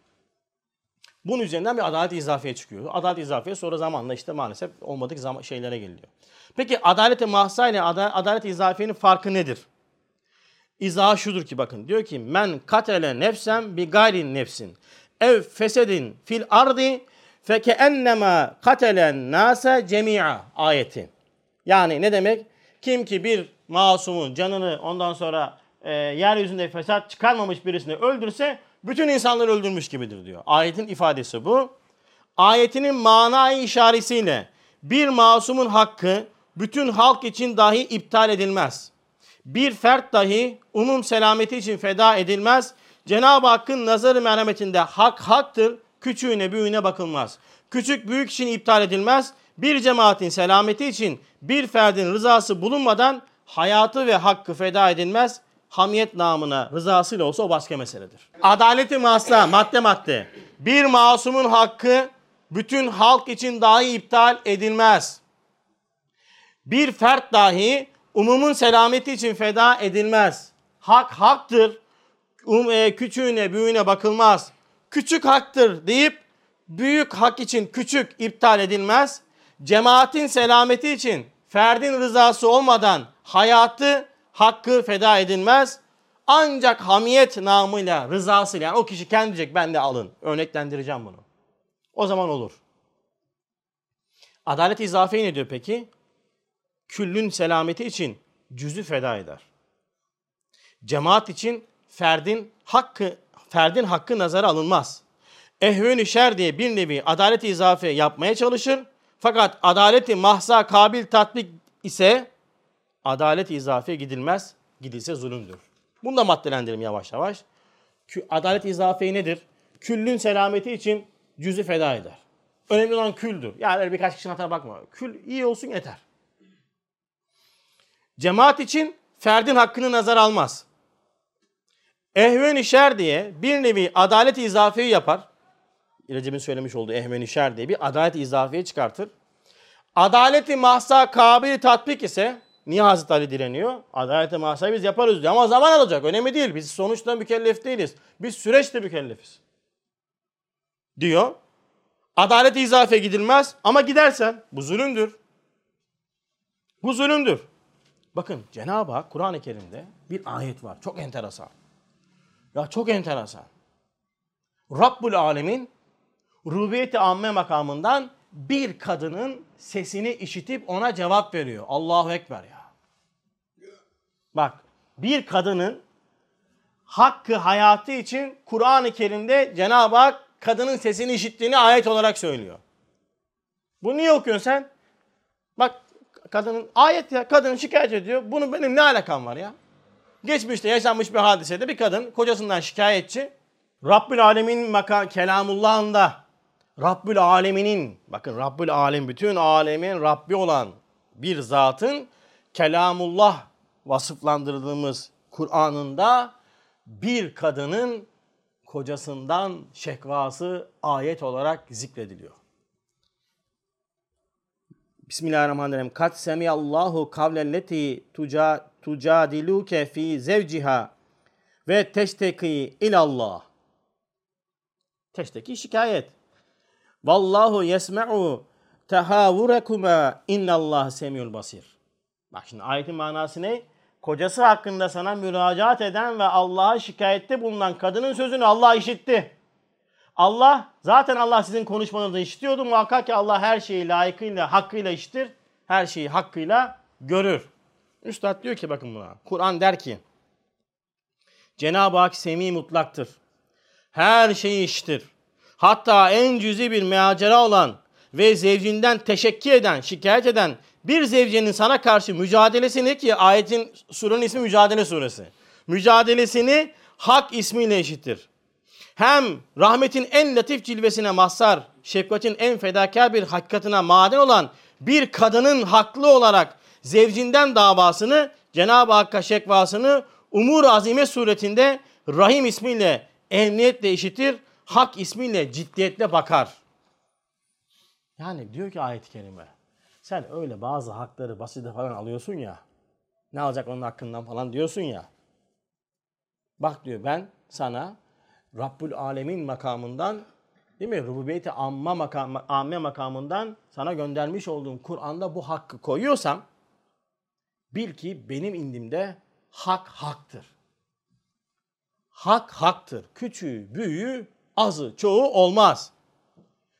Bunun üzerinden bir adalet izafiye çıkıyor. Adalet izafiye sonra zamanla işte maalesef olmadık şeylere geliyor. Peki adalete mahsa ile adalet izafiyenin farkı nedir? İzahı şudur ki bakın diyor ki men katele nefsen bi gayrin nefsin ev fesedin fil ardi feke ennema katelen nase cemi'a ayeti. Yani ne demek? Kim ki bir masumun canını ondan sonra e, yeryüzünde fesat çıkarmamış birisini öldürse bütün insanları öldürmüş gibidir diyor. Ayetin ifadesi bu. Ayetinin manayı işaretiyle bir masumun hakkı bütün halk için dahi iptal edilmez bir fert dahi umum selameti için feda edilmez. Cenab-ı Hakk'ın nazarı merhametinde hak haktır, küçüğüne büyüğüne bakılmaz. Küçük büyük için iptal edilmez. Bir cemaatin selameti için bir ferdin rızası bulunmadan hayatı ve hakkı feda edilmez. Hamiyet namına rızasıyla olsa o başka meseledir. Adaleti masla madde madde. Bir masumun hakkı bütün halk için dahi iptal edilmez. Bir fert dahi umumun selameti için feda edilmez. Hak haktır. Um, e, küçüğüne büyüğüne bakılmaz. Küçük haktır deyip büyük hak için küçük iptal edilmez. Cemaatin selameti için ferdin rızası olmadan hayatı, hakkı feda edilmez. Ancak hamiyet namıyla, rızasıyla yani o kişi kendi diyecek ben de alın. Örneklendireceğim bunu. O zaman olur. Adalet izafe ne diyor peki? Küllün selameti için cüzü feda eder. Cemaat için ferdin hakkı ferdin hakkı nazara alınmaz. Ehvün-i şer diye bir nevi adalet izafe yapmaya çalışır. Fakat adaleti mahza kabil tatbik ise adalet izafe gidilmez. Gidilse zulümdür. Bunu da maddelendirelim yavaş yavaş. Adalet izafe nedir? Küllün selameti için cüzü feda eder. Önemli olan küldür. Yani birkaç kişinin hatına bakma. Kül iyi olsun yeter. Cemaat için ferdin hakkını nazar almaz. Ehven-i şer diye bir nevi adalet izafeyi yapar. Recep'in söylemiş olduğu ehvenişer diye bir adalet izafiye çıkartır. Adaleti mahsa kabili tatbik ise niye Hazreti Ali direniyor? Adaleti mahsayı biz yaparız diyor ama zaman alacak. Önemli değil. Biz sonuçta mükellef değiliz. Biz süreçte mükellefiz. Diyor. Adalet izafe gidilmez ama gidersen bu zulümdür. Bu zulümdür. Bakın Cenab-ı Hak Kur'an-ı Kerim'de bir ayet var. Çok enteresan. Ya çok enteresan. Rabbul Alemin rububiyeti amme makamından bir kadının sesini işitip ona cevap veriyor. Allahu Ekber ya. Bak bir kadının hakkı hayatı için Kur'an-ı Kerim'de Cenab-ı Hak kadının sesini işittiğini ayet olarak söylüyor. Bu niye okuyorsun sen? Bak kadının ayet ya kadın şikayet ediyor. Bunu benim ne alakam var ya? Geçmişte yaşanmış bir hadisede bir kadın kocasından şikayetçi. Rabbül Alemin maka kelamullahında Rabbül Aleminin bakın Rabbül Alem bütün alemin Rabbi olan bir zatın kelamullah vasıflandırdığımız Kur'an'ında bir kadının kocasından şekvası ayet olarak zikrediliyor. Bismillahirrahmanirrahim. Kat semiyallahu kavlelleti tuca, tucadiluke fi zevciha ve teşteki ilallah. Teşteki şikayet. Vallahu yesme'u tehavurekuma innallah semiyul basir. Bak şimdi ayetin manası ne? Kocası hakkında sana müracaat eden ve Allah'a şikayette bulunan kadının sözünü Allah işitti. Allah zaten Allah sizin konuşmanızı işitiyordu. Muhakkak ki Allah her şeyi layıkıyla, hakkıyla işitir. Her şeyi hakkıyla görür. Üstad diyor ki bakın buna. Kur'an der ki Cenab-ı Hak semi mutlaktır. Her şeyi işitir. Hatta en cüzi bir meacera olan ve zevcinden teşekkür eden, şikayet eden bir zevcenin sana karşı mücadelesini ki ayetin surenin ismi Mücadele Suresi. Mücadelesini hak ismiyle eşittir. Hem rahmetin en latif cilvesine mazhar, şefkatin en fedakar bir hakikatine maden olan bir kadının haklı olarak zevcinden davasını, Cenab-ı Hakk'a şekvasını umur azime suretinde Rahim ismiyle emniyetle işitir, hak ismiyle ciddiyetle bakar. Yani diyor ki ayet-i kerime, sen öyle bazı hakları basite falan alıyorsun ya, ne alacak onun hakkından falan diyorsun ya. Bak diyor ben sana Rabbül Alemin makamından değil mi? Rububiyeti amma makam, amme makamından sana göndermiş olduğum Kur'an'da bu hakkı koyuyorsam bil ki benim indimde hak haktır. Hak haktır. Küçüğü, büyüğü, azı, çoğu olmaz.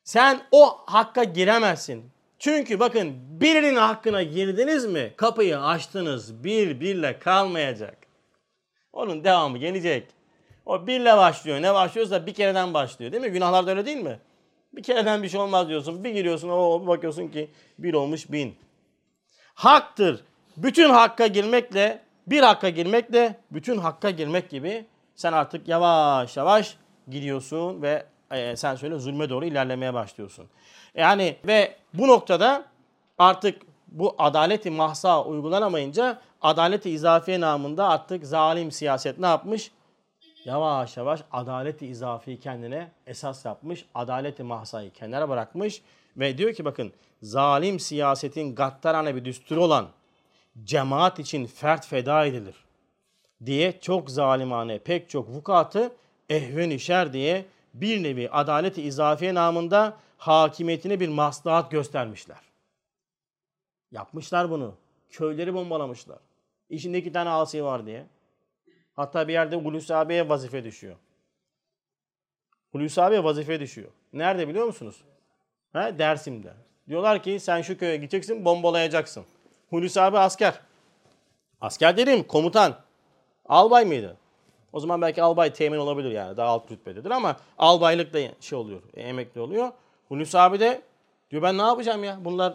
Sen o hakka giremezsin. Çünkü bakın birinin hakkına girdiniz mi kapıyı açtınız bir birle kalmayacak. Onun devamı gelecek. O birle başlıyor. Ne başlıyorsa bir kereden başlıyor değil mi? Günahlar da öyle değil mi? Bir kereden bir şey olmaz diyorsun. Bir giriyorsun o bakıyorsun ki bir olmuş bin. Haktır. Bütün hakka girmekle bir hakka girmekle bütün hakka girmek gibi sen artık yavaş yavaş gidiyorsun ve e, sen söyle zulme doğru ilerlemeye başlıyorsun. Yani ve bu noktada artık bu adaleti mahsa uygulanamayınca adaleti izafiye namında artık zalim siyaset ne yapmış? Yavaş yavaş adaleti izafiyi kendine esas yapmış. Adaleti mahsayı kenara bırakmış. Ve diyor ki bakın zalim siyasetin gattarane bir düsturu olan cemaat için fert feda edilir diye çok zalimane pek çok vukatı ehven şer diye bir nevi adaleti izafiye namında hakimiyetine bir maslahat göstermişler. Yapmışlar bunu. Köyleri bombalamışlar. İçinde iki tane asi var diye. Hatta bir yerde Hulusi abiye vazife düşüyor. Hulusi abiye vazife düşüyor. Nerede biliyor musunuz? Ha, Dersim'de. Diyorlar ki sen şu köye gideceksin bombalayacaksın. Hulusi abi asker. Asker dedim komutan. Albay mıydı? O zaman belki albay temin olabilir yani daha alt rütbededir ama albaylık da şey oluyor, emekli oluyor. Hulusi abi de diyor ben ne yapacağım ya bunlar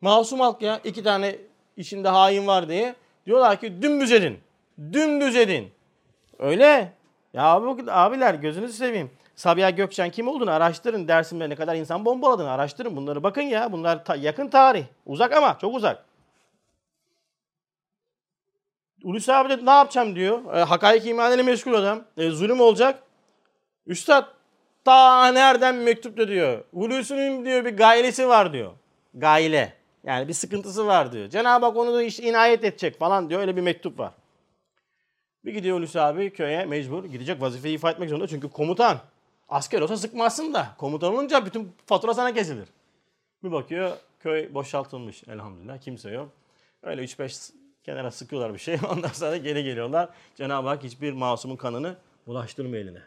masum halk ya iki tane içinde hain var diye. Diyorlar ki dümdüz edin. Dümdüz edin. Öyle. Ya abi, abiler gözünüzü seveyim. Sabiha Gökçen kim olduğunu araştırın. Dersimde ne kadar insan bombaladığını araştırın. Bunları bakın ya. Bunlar ta- yakın tarih. Uzak ama çok uzak. Hulusi abi de ne yapacağım diyor. E, hakaik imanıyla meşgul adam. E, zulüm olacak. Üstad Ta nereden mektup da diyor. Hulusi'nin diyor bir gailesi var diyor. Gaile. Yani bir sıkıntısı var diyor. Cenab-ı Hak onu da işte inayet edecek falan diyor. Öyle bir mektup var. Bir gidiyor Hulusi abi köye mecbur. Gidecek vazifeyi ifa etmek zorunda. Çünkü komutan. Asker olsa sıkmazsın da. Komutan olunca bütün fatura sana kesilir. Bir bakıyor köy boşaltılmış elhamdülillah. Kimse yok. Öyle 3-5 kenara sıkıyorlar bir şey. Ondan sonra geri geliyorlar. Cenab-ı Hak hiçbir masumun kanını bulaştırmıyor eline.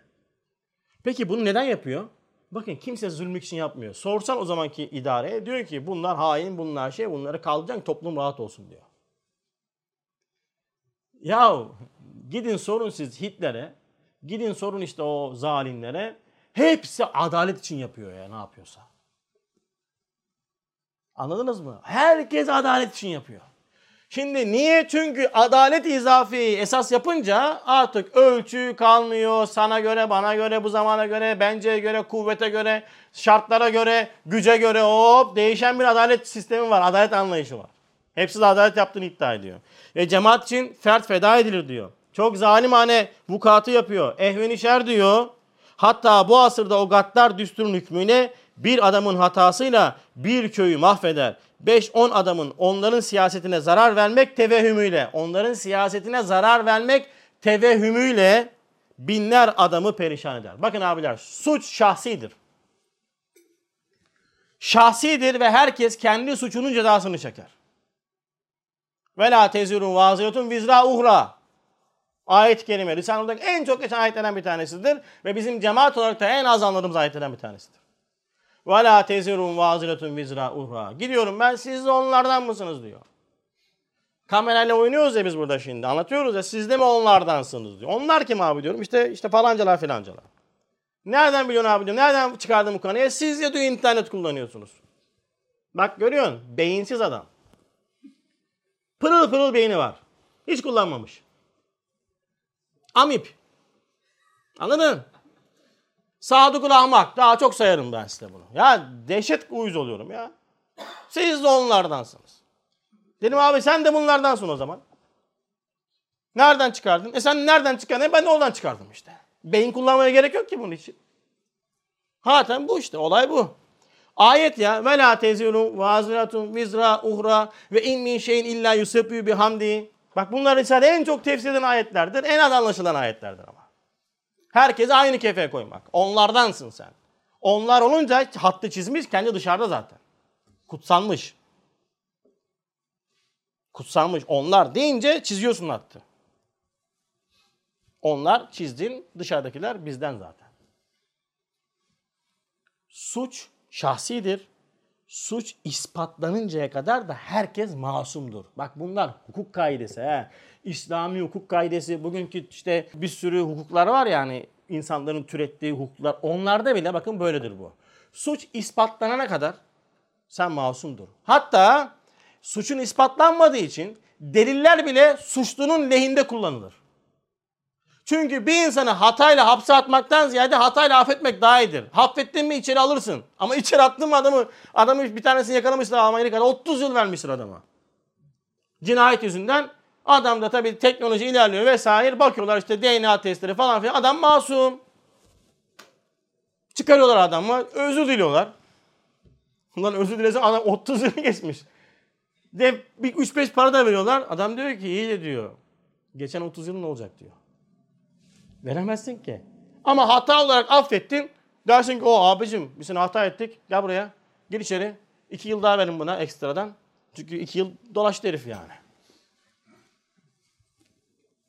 Peki bunu neden yapıyor? Bakın kimse zulmük için yapmıyor. Sorsan o zamanki idare diyor ki bunlar hain, bunlar şey, bunları kaldıracaksın toplum rahat olsun diyor. Ya gidin sorun siz Hitler'e, gidin sorun işte o zalimlere. Hepsi adalet için yapıyor ya ne yapıyorsa. Anladınız mı? Herkes adalet için yapıyor. Şimdi niye? Çünkü adalet izafi esas yapınca artık ölçü kalmıyor. Sana göre, bana göre, bu zamana göre, bence göre, kuvvete göre, şartlara göre, güce göre hop değişen bir adalet sistemi var. Adalet anlayışı var. Hepsi de adalet yaptığını iddia ediyor. Ve cemaat için fert feda edilir diyor. Çok zalimane vukuatı yapıyor. Ehveni şer diyor. Hatta bu asırda o gaddar düsturun hükmüyle bir adamın hatasıyla bir köyü mahveder. 5-10 adamın onların siyasetine zarar vermek tevehümüyle, onların siyasetine zarar vermek tevehümüyle binler adamı perişan eder. Bakın abiler suç şahsidir. Şahsidir ve herkes kendi suçunun cezasını çeker. Ve la tezirun vaziyetun vizra uhra. Ayet-i kerime. Risale'deki en çok geçen ayetlerden bir tanesidir. Ve bizim cemaat olarak da en az anladığımız ayetlerden bir tanesidir. Ve la tezirun vaziletun vizra uhra. Gidiyorum ben siz de onlardan mısınız diyor. Kamerayla oynuyoruz ya biz burada şimdi. Anlatıyoruz ya siz de mi onlardansınız diyor. Onlar kim abi diyorum. İşte işte falancalar filancalar. Nereden biliyorsun abi diyor. Nereden çıkardın bu konuyu? Siz ya diyor internet kullanıyorsunuz. Bak görüyorsun. Beyinsiz adam. Pırıl pırıl beyni var. Hiç kullanmamış. Amip. Anladın? Sadıkul ahmak. Daha çok sayarım ben size bunu. Ya dehşet uyuz oluyorum ya. Siz de onlardansınız. Dedim abi sen de bunlardansın o zaman. Nereden çıkardın? E sen nereden çıkardın? E ben de oradan çıkardım işte. Beyin kullanmaya gerek yok ki bunun için. Hatem bu işte. Olay bu. Ayet ya. Ve la tezirun vaziratun vizra uhra ve in min şeyin illa yusebbi bihamdi. Bak bunlar Risale en çok tefsir edilen ayetlerdir. En az anlaşılan ayetlerdir ama. Herkesi aynı kefeye koymak. Onlardansın sen. Onlar olunca hattı çizmiş kendi dışarıda zaten. Kutsanmış. Kutsanmış. Onlar deyince çiziyorsun hattı. Onlar çizdin, dışarıdakiler bizden zaten. Suç şahsidir. Suç ispatlanıncaya kadar da herkes masumdur. Bak bunlar hukuk kaidesi. He. İslami hukuk kaidesi bugünkü işte bir sürü hukuklar var yani insanların türettiği hukuklar. Onlarda bile bakın böyledir bu. Suç ispatlanana kadar sen masumdur. Hatta suçun ispatlanmadığı için deliller bile suçlunun lehinde kullanılır. Çünkü bir insanı hatayla hapse atmaktan ziyade hatayla affetmek daha iyidir. Affettin mi içeri alırsın. Ama içeri attın mı adamı, adamı bir tanesini yakalamışlar Amerika'da 30 yıl vermiştir adama. Cinayet yüzünden adam da tabii teknoloji ilerliyor vesaire bakıyorlar işte DNA testleri falan filan adam masum. Çıkarıyorlar adamı özür diliyorlar. Bundan özür dilesen adam 30 yıl geçmiş. De bir 3-5 para da veriyorlar. Adam diyor ki iyi de diyor. Geçen 30 yıl ne olacak diyor. Veremezsin ki. Ama hata olarak affettin. Dersin ki o abicim biz seni hata ettik. Gel buraya. Gir içeri. İki yıl daha verin buna ekstradan. Çünkü iki yıl dolaştı herif yani.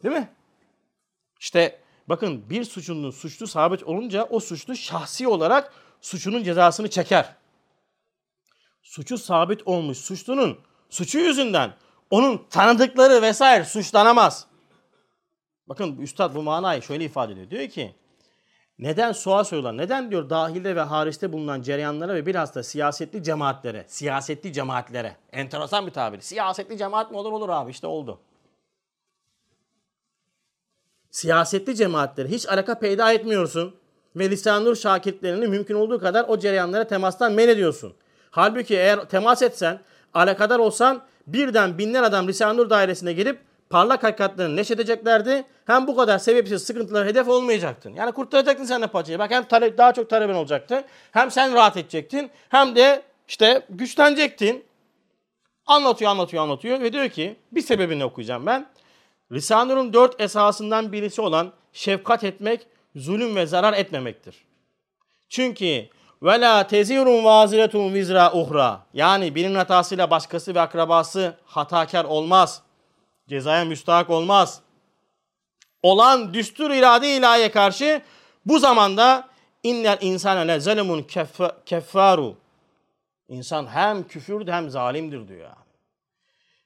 Değil mi? İşte bakın bir suçunun suçlu sabit olunca o suçlu şahsi olarak suçunun cezasını çeker. Suçu sabit olmuş suçlunun suçu yüzünden onun tanıdıkları vesaire suçlanamaz. Bakın üstad bu manayı şöyle ifade ediyor. Diyor ki neden sual sorular? Neden diyor dahilde ve hariçte bulunan cereyanlara ve bilhassa siyasetli cemaatlere, siyasetli cemaatlere, enteresan bir tabir. Siyasetli cemaat mi olur olur abi işte oldu. Siyasetli cemaatlere hiç alaka peyda etmiyorsun ve lisanur şakirtlerini mümkün olduğu kadar o cereyanlara temastan men ediyorsun. Halbuki eğer temas etsen, alakadar olsan birden binler adam Lisanur dairesine gelip parlak hakikatlerini neşredeceklerdi. Hem bu kadar sebepsiz sıkıntılara hedef olmayacaktın. Yani kurtaracaktın sen de paçayı. Bak hem talep, daha çok talebin olacaktı. Hem sen rahat edecektin. Hem de işte güçlenecektin. Anlatıyor, anlatıyor, anlatıyor ve diyor ki bir sebebini okuyacağım ben. Risale-i dört esasından birisi olan şefkat etmek, zulüm ve zarar etmemektir. Çünkü ve la tezirun vaziretun vizra uhra. Yani birinin hatasıyla başkası ve akrabası hatakar olmaz. Cezaya müstahak olmaz. Olan düstur irade ilahiye karşı bu zamanda innel insane le zalimun keffaru. İnsan hem küfürdür hem zalimdir diyor.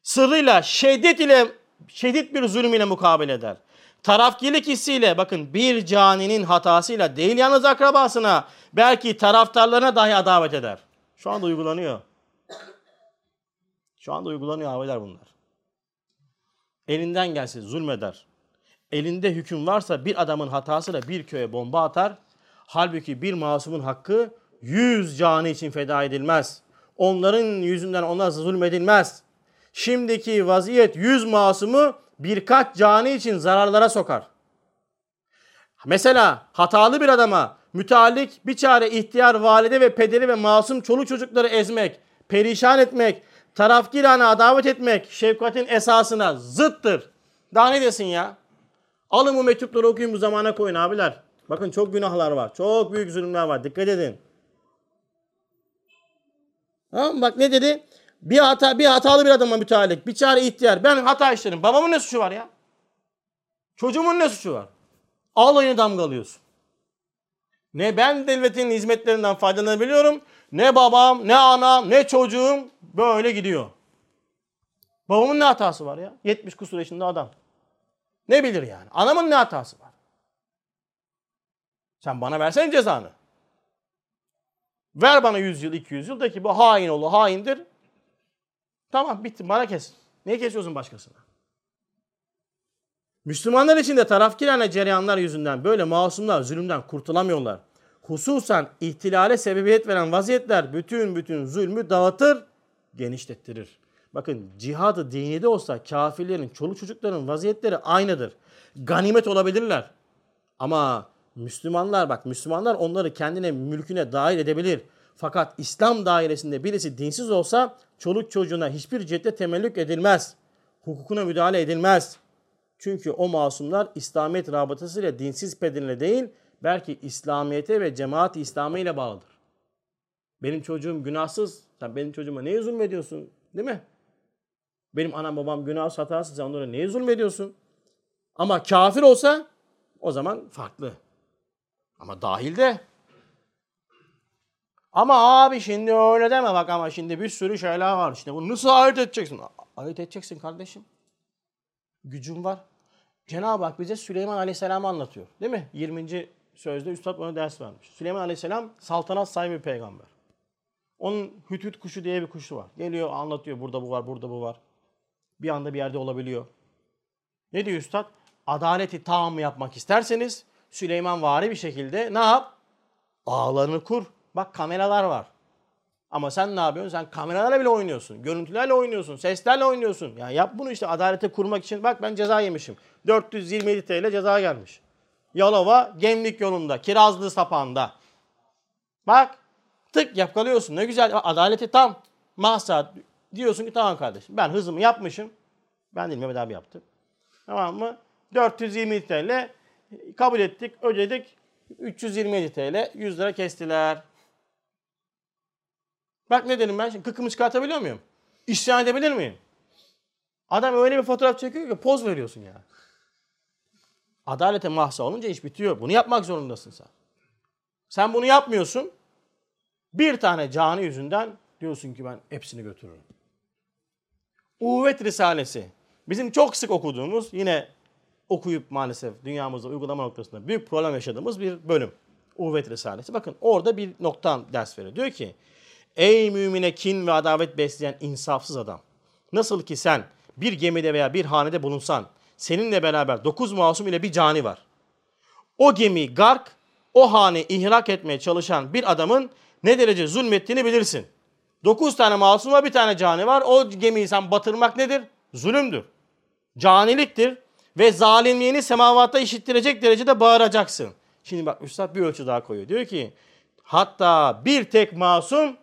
Sırrıyla şiddet ile şiddet bir zulüm ile mukabele eder. Tarafkirlik hissiyle bakın bir caninin hatasıyla değil yalnız akrabasına belki taraftarlarına dahi adavet eder. Şu anda uygulanıyor. Şu anda uygulanıyor abiler bunlar. Elinden gelse zulmeder. Elinde hüküm varsa bir adamın hatasıyla bir köye bomba atar. Halbuki bir masumun hakkı yüz canı için feda edilmez. Onların yüzünden ona zulmedilmez. Şimdiki vaziyet yüz masumu birkaç canı için zararlara sokar. Mesela hatalı bir adama müteallik bir çare ihtiyar valide ve pederi ve masum çoluk çocukları ezmek, perişan etmek, tarafgirane adavet etmek şefkatin esasına zıttır. Daha ne desin ya? Alın bu mektupları okuyun bu zamana koyun abiler. Bakın çok günahlar var. Çok büyük zulümler var. Dikkat edin. Tamam Bak ne dedi? Bir hata bir hatalı bir adama müteallik. Bir çare ihtiyar. Ben hata işledim. Babamın ne suçu var ya? Çocuğumun ne suçu var? Alayını damgalıyorsun. Ne ben devletin hizmetlerinden faydalanabiliyorum. Ne babam, ne anam, ne çocuğum böyle gidiyor. Babamın ne hatası var ya? 70 kusur yaşında adam. Ne bilir yani? Anamın ne hatası var? Sen bana versene cezanı. Ver bana 100 yıl, 200 yıl de ki bu hain oğlu haindir. Tamam bitti bana kes. Niye kesiyorsun başkasına? Müslümanlar için de tarafkirane cereyanlar yüzünden böyle masumlar zulümden kurtulamıyorlar. Hususan ihtilale sebebiyet veren vaziyetler bütün bütün zulmü dağıtır, genişlettirir. Bakın cihadı dini de olsa kafirlerin, çoluk çocukların vaziyetleri aynıdır. Ganimet olabilirler. Ama Müslümanlar bak Müslümanlar onları kendine mülküne dahil edebilir. Fakat İslam dairesinde birisi dinsiz olsa çoluk çocuğuna hiçbir cihette temellük edilmez. Hukukuna müdahale edilmez. Çünkü o masumlar İslamiyet rabıtasıyla dinsiz pedinle değil, belki İslamiyete ve cemaat-i İslami ile bağlıdır. Benim çocuğum günahsız, sen benim çocuğuma neye zulmediyorsun değil mi? Benim anam babam günahsız hatasız, sen onlara neye zulmediyorsun? Ama kafir olsa o zaman farklı. Ama dahilde ama abi şimdi öyle deme bak ama şimdi bir sürü şeyler var. İşte bunu nasıl ayırt edeceksin? Ayırt edeceksin kardeşim. Gücün var. Cenab-ı Hak bize Süleyman Aleyhisselam'ı anlatıyor. Değil mi? 20. sözde Üstad ona ders vermiş. Süleyman Aleyhisselam saltanat sahibi bir peygamber. Onun hütüt kuşu diye bir kuşu var. Geliyor anlatıyor burada bu var, burada bu var. Bir anda bir yerde olabiliyor. Ne diyor Üstad? Adaleti tam yapmak isterseniz Süleyman vari bir şekilde ne yap? Ağlarını kur. Bak kameralar var. Ama sen ne yapıyorsun? Sen kameralarla bile oynuyorsun. Görüntülerle oynuyorsun. Seslerle oynuyorsun. Yani yap bunu işte adalete kurmak için. Bak ben ceza yemişim. 427 TL ceza gelmiş. Yalova Gemlik yolunda. Kirazlı sapağında. Bak tık yakalıyorsun. Ne güzel. Adaleti tam. Mahsat. Diyorsun ki tamam kardeşim ben hızımı yapmışım. Ben değil Mehmet abi yaptı. Tamam mı? 420 TL kabul ettik, ödedik. 327 TL, 100 lira kestiler. Bak ne dedim ben şimdi kıkımı çıkartabiliyor muyum? İsyan edebilir miyim? Adam öyle bir fotoğraf çekiyor ki poz veriyorsun ya. Adalete mahsa olunca iş bitiyor. Bunu yapmak zorundasın sen. Sen bunu yapmıyorsun. Bir tane canı yüzünden diyorsun ki ben hepsini götürürüm. Uvet Risalesi. Bizim çok sık okuduğumuz yine okuyup maalesef dünyamızda uygulama noktasında büyük problem yaşadığımız bir bölüm. Uvet Risalesi. Bakın orada bir noktan ders veriyor. Diyor ki Ey mümine kin ve adavet besleyen insafsız adam. Nasıl ki sen bir gemide veya bir hanede bulunsan seninle beraber dokuz masum ile bir cani var. O gemi gark, o hane ihrak etmeye çalışan bir adamın ne derece zulmettiğini bilirsin. Dokuz tane masum var bir tane cani var. O gemiyi sen batırmak nedir? Zulümdür. Caniliktir. Ve zalimliğini semavatta işittirecek derecede bağıracaksın. Şimdi bak Üstad bir ölçü daha koyuyor. Diyor ki hatta bir tek masum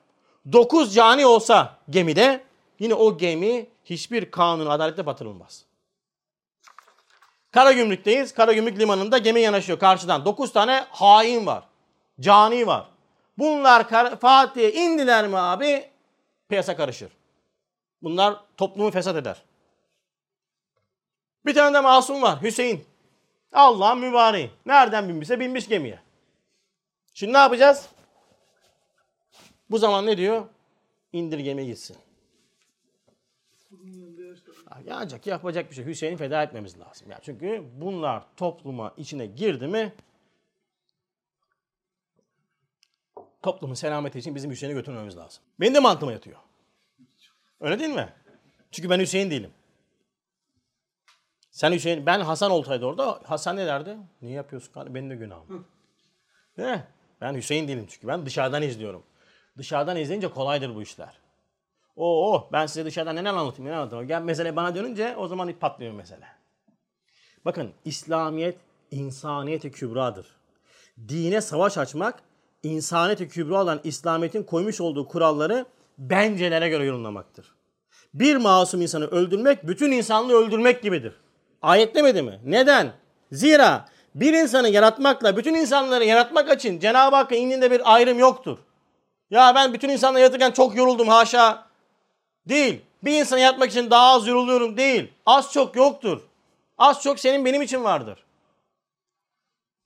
dokuz cani olsa gemide yine o gemi hiçbir kanun adalette batırılmaz. Karagümrük'teyiz. Karagümrük limanında gemi yanaşıyor karşıdan. Dokuz tane hain var. Cani var. Bunlar Fatih'e indiler mi abi? Piyasa karışır. Bunlar toplumu fesat eder. Bir tane de masum var Hüseyin. Allah mübareği. Nereden binmişse binmiş gemiye. Şimdi ne yapacağız? Bu zaman ne diyor? İndir gemi gitsin. Ya ancak yapacak bir şey. Hüseyin'i feda etmemiz lazım. Yani çünkü bunlar topluma içine girdi mi toplumun selameti için bizim Hüseyin'i götürmemiz lazım. Benim de mantığıma yatıyor. Öyle değil mi? Çünkü ben Hüseyin değilim. Sen Hüseyin, ben Hasan olsaydı orada Hasan ne derdi? Niye yapıyorsun? Benim de günahım. Değil mi? Ben Hüseyin değilim çünkü ben dışarıdan izliyorum. Dışarıdan izleyince kolaydır bu işler. Oo, oh, ben size dışarıdan neler anlatayım, neler anlatayım. Gel mesele bana dönünce o zaman ip patlıyor mesele. Bakın İslamiyet insaniyet-i kübradır. Dine savaş açmak, insaniyet-i kübra olan İslamiyet'in koymuş olduğu kuralları bencelere göre yorumlamaktır. Bir masum insanı öldürmek, bütün insanlığı öldürmek gibidir. Ayet demedi mi? Neden? Zira bir insanı yaratmakla bütün insanları yaratmak için Cenab-ı Hakk'ın indinde bir ayrım yoktur. Ya ben bütün insanları yaratırken çok yoruldum haşa. Değil. Bir insanı yaratmak için daha az yoruluyorum değil. Az çok yoktur. Az çok senin benim için vardır.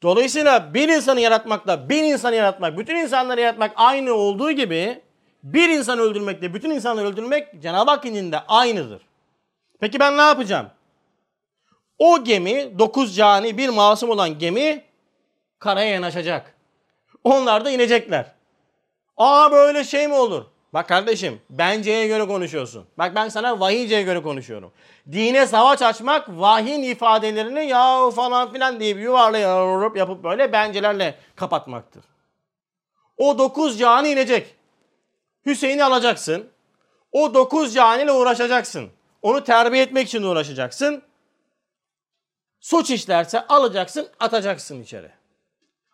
Dolayısıyla bir insanı yaratmakla bir insanı yaratmak, bütün insanları yaratmak aynı olduğu gibi bir insanı öldürmekle bütün insanları öldürmek Cenab-ı Hak indinde aynıdır. Peki ben ne yapacağım? O gemi, dokuz cani bir masum olan gemi karaya yanaşacak. Onlar da inecekler. Aa böyle şey mi olur? Bak kardeşim benceye göre konuşuyorsun. Bak ben sana vahiyceye göre konuşuyorum. Dine savaş açmak vahyin ifadelerini ya falan filan diye bir yuvarlayıp yapıp böyle bencelerle kapatmaktır. O dokuz cani inecek. Hüseyin'i alacaksın. O dokuz caniyle uğraşacaksın. Onu terbiye etmek için uğraşacaksın. Suç işlerse alacaksın atacaksın içeri.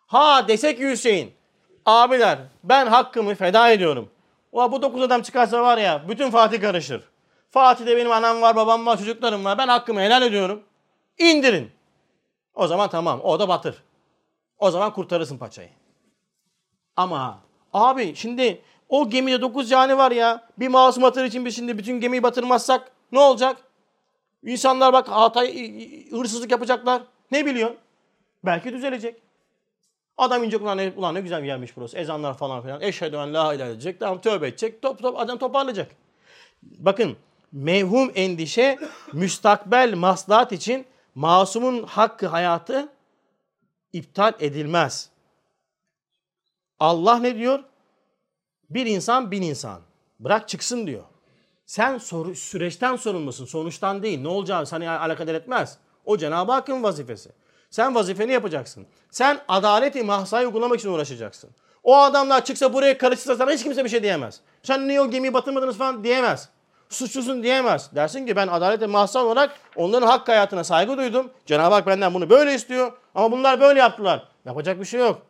Ha desek Hüseyin. Abiler ben hakkımı feda ediyorum. O bu dokuz adam çıkarsa var ya bütün Fatih karışır. Fatih'te benim anam var, babam var, çocuklarım var. Ben hakkımı helal ediyorum. İndirin. O zaman tamam. O da batır. O zaman kurtarırsın paçayı. Ama abi şimdi o gemide dokuz cani var ya. Bir masum atır için biz şimdi bütün gemiyi batırmazsak ne olacak? İnsanlar bak hatay, hırsızlık yapacaklar. Ne biliyor? Belki düzelecek. Adam inecek ulan ne, ulan ne güzel bir yermiş burası. Ezanlar falan filan. Eşhedü en la ilahe edecek. Tamam tövbe edecek. Top, top, adam toparlayacak. Bakın mevhum endişe müstakbel maslahat için masumun hakkı hayatı iptal edilmez. Allah ne diyor? Bir insan bin insan. Bırak çıksın diyor. Sen soru, süreçten sorumlusun. Sonuçtan değil. Ne olacağı seni alakadar etmez. O Cenab-ı Hakk'ın vazifesi. Sen vazifeni yapacaksın. Sen adaleti mahsayı uygulamak için uğraşacaksın. O adamlar çıksa buraya karışırsa sana hiç kimse bir şey diyemez. Sen niye o gemiyi batırmadınız falan diyemez. Suçlusun diyemez. Dersin ki ben adalete mahsa olarak onların hak hayatına saygı duydum. Cenab-ı Hak benden bunu böyle istiyor. Ama bunlar böyle yaptılar. Yapacak bir şey yok.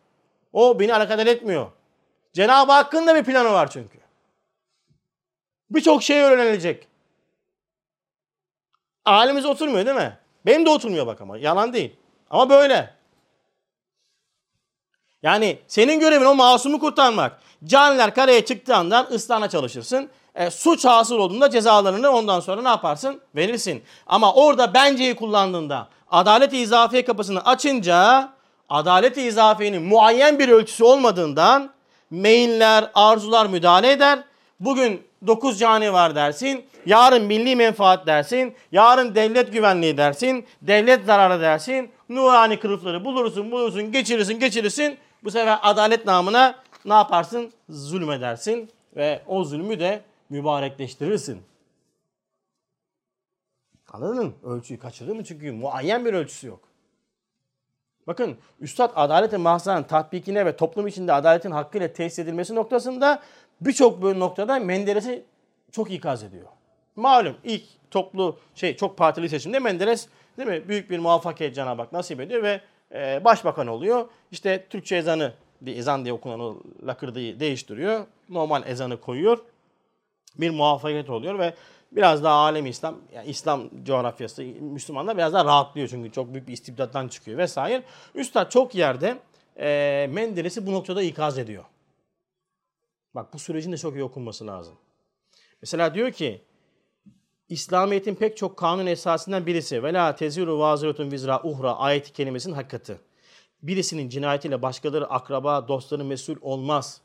O beni alakadar etmiyor. Cenab-ı Hakk'ın da bir planı var çünkü. Birçok şey öğrenilecek. Halimiz oturmuyor değil mi? Benim de oturmuyor bak ama. Yalan değil. Ama böyle. Yani senin görevin o masumu kurtarmak. Caniler karaya çıktığı andan ıslahına çalışırsın. E, suç hasıl olduğunda cezalarını ondan sonra ne yaparsın? Verirsin. Ama orada benceyi kullandığında adalet-i izafiye kapısını açınca adalet-i muayyen bir ölçüsü olmadığından meyiller, arzular müdahale eder. Bugün 9 cani var dersin. Yarın milli menfaat dersin. Yarın devlet güvenliği dersin. Devlet zararı dersin. Nurani kılıfları bulursun, bulursun, geçirirsin, geçirirsin. Bu sefer adalet namına ne yaparsın? Zulmedersin ve o zulmü de mübarekleştirirsin. Anladın mı? Ölçüyü kaçırdın mı? Çünkü muayyen bir ölçüsü yok. Bakın Üstad adaletin mahzanın tatbikine ve toplum içinde adaletin hakkıyla tesis edilmesi noktasında birçok böyle noktada Menderes'i çok ikaz ediyor. Malum ilk toplu şey çok partili seçimde Menderes değil mi? Büyük bir muvaffakiyet Cenab-ı Hak nasip ediyor ve e, başbakan oluyor. İşte Türkçe ezanı bir ezan diye okunan o lakırdığı değiştiriyor. Normal ezanı koyuyor. Bir muvaffakiyet oluyor ve biraz daha alem İslam, yani İslam coğrafyası, Müslümanlar biraz daha rahatlıyor çünkü çok büyük bir istibdattan çıkıyor vesaire. Üstad çok yerde e, Menderes'i bu noktada ikaz ediyor. Bak bu sürecin de çok iyi okunması lazım. Mesela diyor ki İslamiyet'in pek çok kanun esasından birisi ve la teziru vaziratun vizra uhra ayeti kelimesinin hakikati. Birisinin cinayetiyle başkaları akraba, dostları mesul olmaz.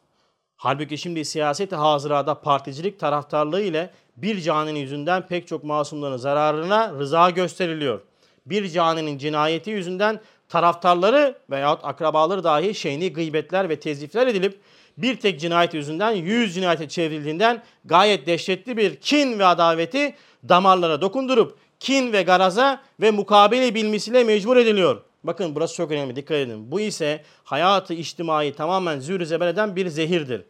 Halbuki şimdi siyaset hazırada particilik taraftarlığı ile bir caninin yüzünden pek çok masumların zararına rıza gösteriliyor. Bir caninin cinayeti yüzünden taraftarları veyahut akrabaları dahi şeyni gıybetler ve tezifler edilip bir tek cinayet yüzünden yüz cinayete çevrildiğinden gayet dehşetli bir kin ve adaveti damarlara dokundurup kin ve garaza ve mukabele bilmesiyle mecbur ediliyor. Bakın burası çok önemli dikkat edin. Bu ise hayatı içtimai tamamen zühür zeber eden bir zehirdir.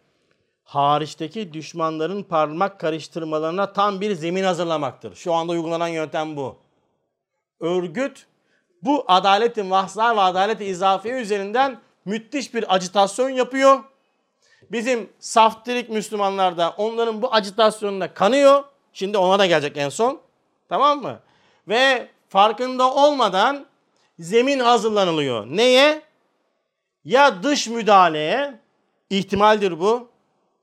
Hariçteki düşmanların parmak karıştırmalarına tam bir zemin hazırlamaktır. Şu anda uygulanan yöntem bu. Örgüt bu adaletin vahsar ve adaleti izafiye üzerinden müthiş bir acitasyon yapıyor. Bizim saftirik Müslümanlar da onların bu acitasyonuna kanıyor. Şimdi ona da gelecek en son. Tamam mı? Ve farkında olmadan zemin hazırlanılıyor. Neye? Ya dış müdahaleye, ihtimaldir bu.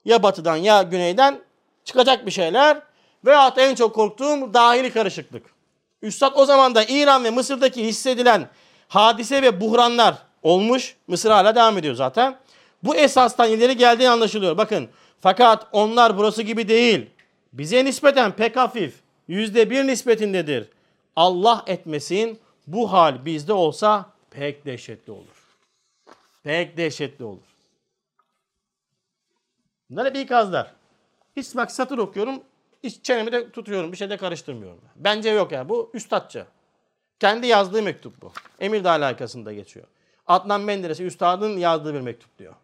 Ya batıdan ya güneyden çıkacak bir şeyler. Veyahut en çok korktuğum dahili karışıklık. Üstad o zaman da İran ve Mısır'daki hissedilen hadise ve buhranlar olmuş. Mısır hala devam ediyor zaten. Bu esastan ileri geldiği anlaşılıyor. Bakın fakat onlar burası gibi değil. Bize nispeten pek hafif. Yüzde bir nispetindedir. Allah etmesin bu hal bizde olsa pek dehşetli olur. Pek dehşetli olur. Bunlar hep ikazlar. Hiç bak satır okuyorum. Hiç çenemi de tutuyorum. Bir şey de karıştırmıyorum. Bence yok ya. Bu üstadça. Kendi yazdığı mektup bu. Emir de alakasında geçiyor. Adnan Menderes'e üstadın yazdığı bir mektup diyor.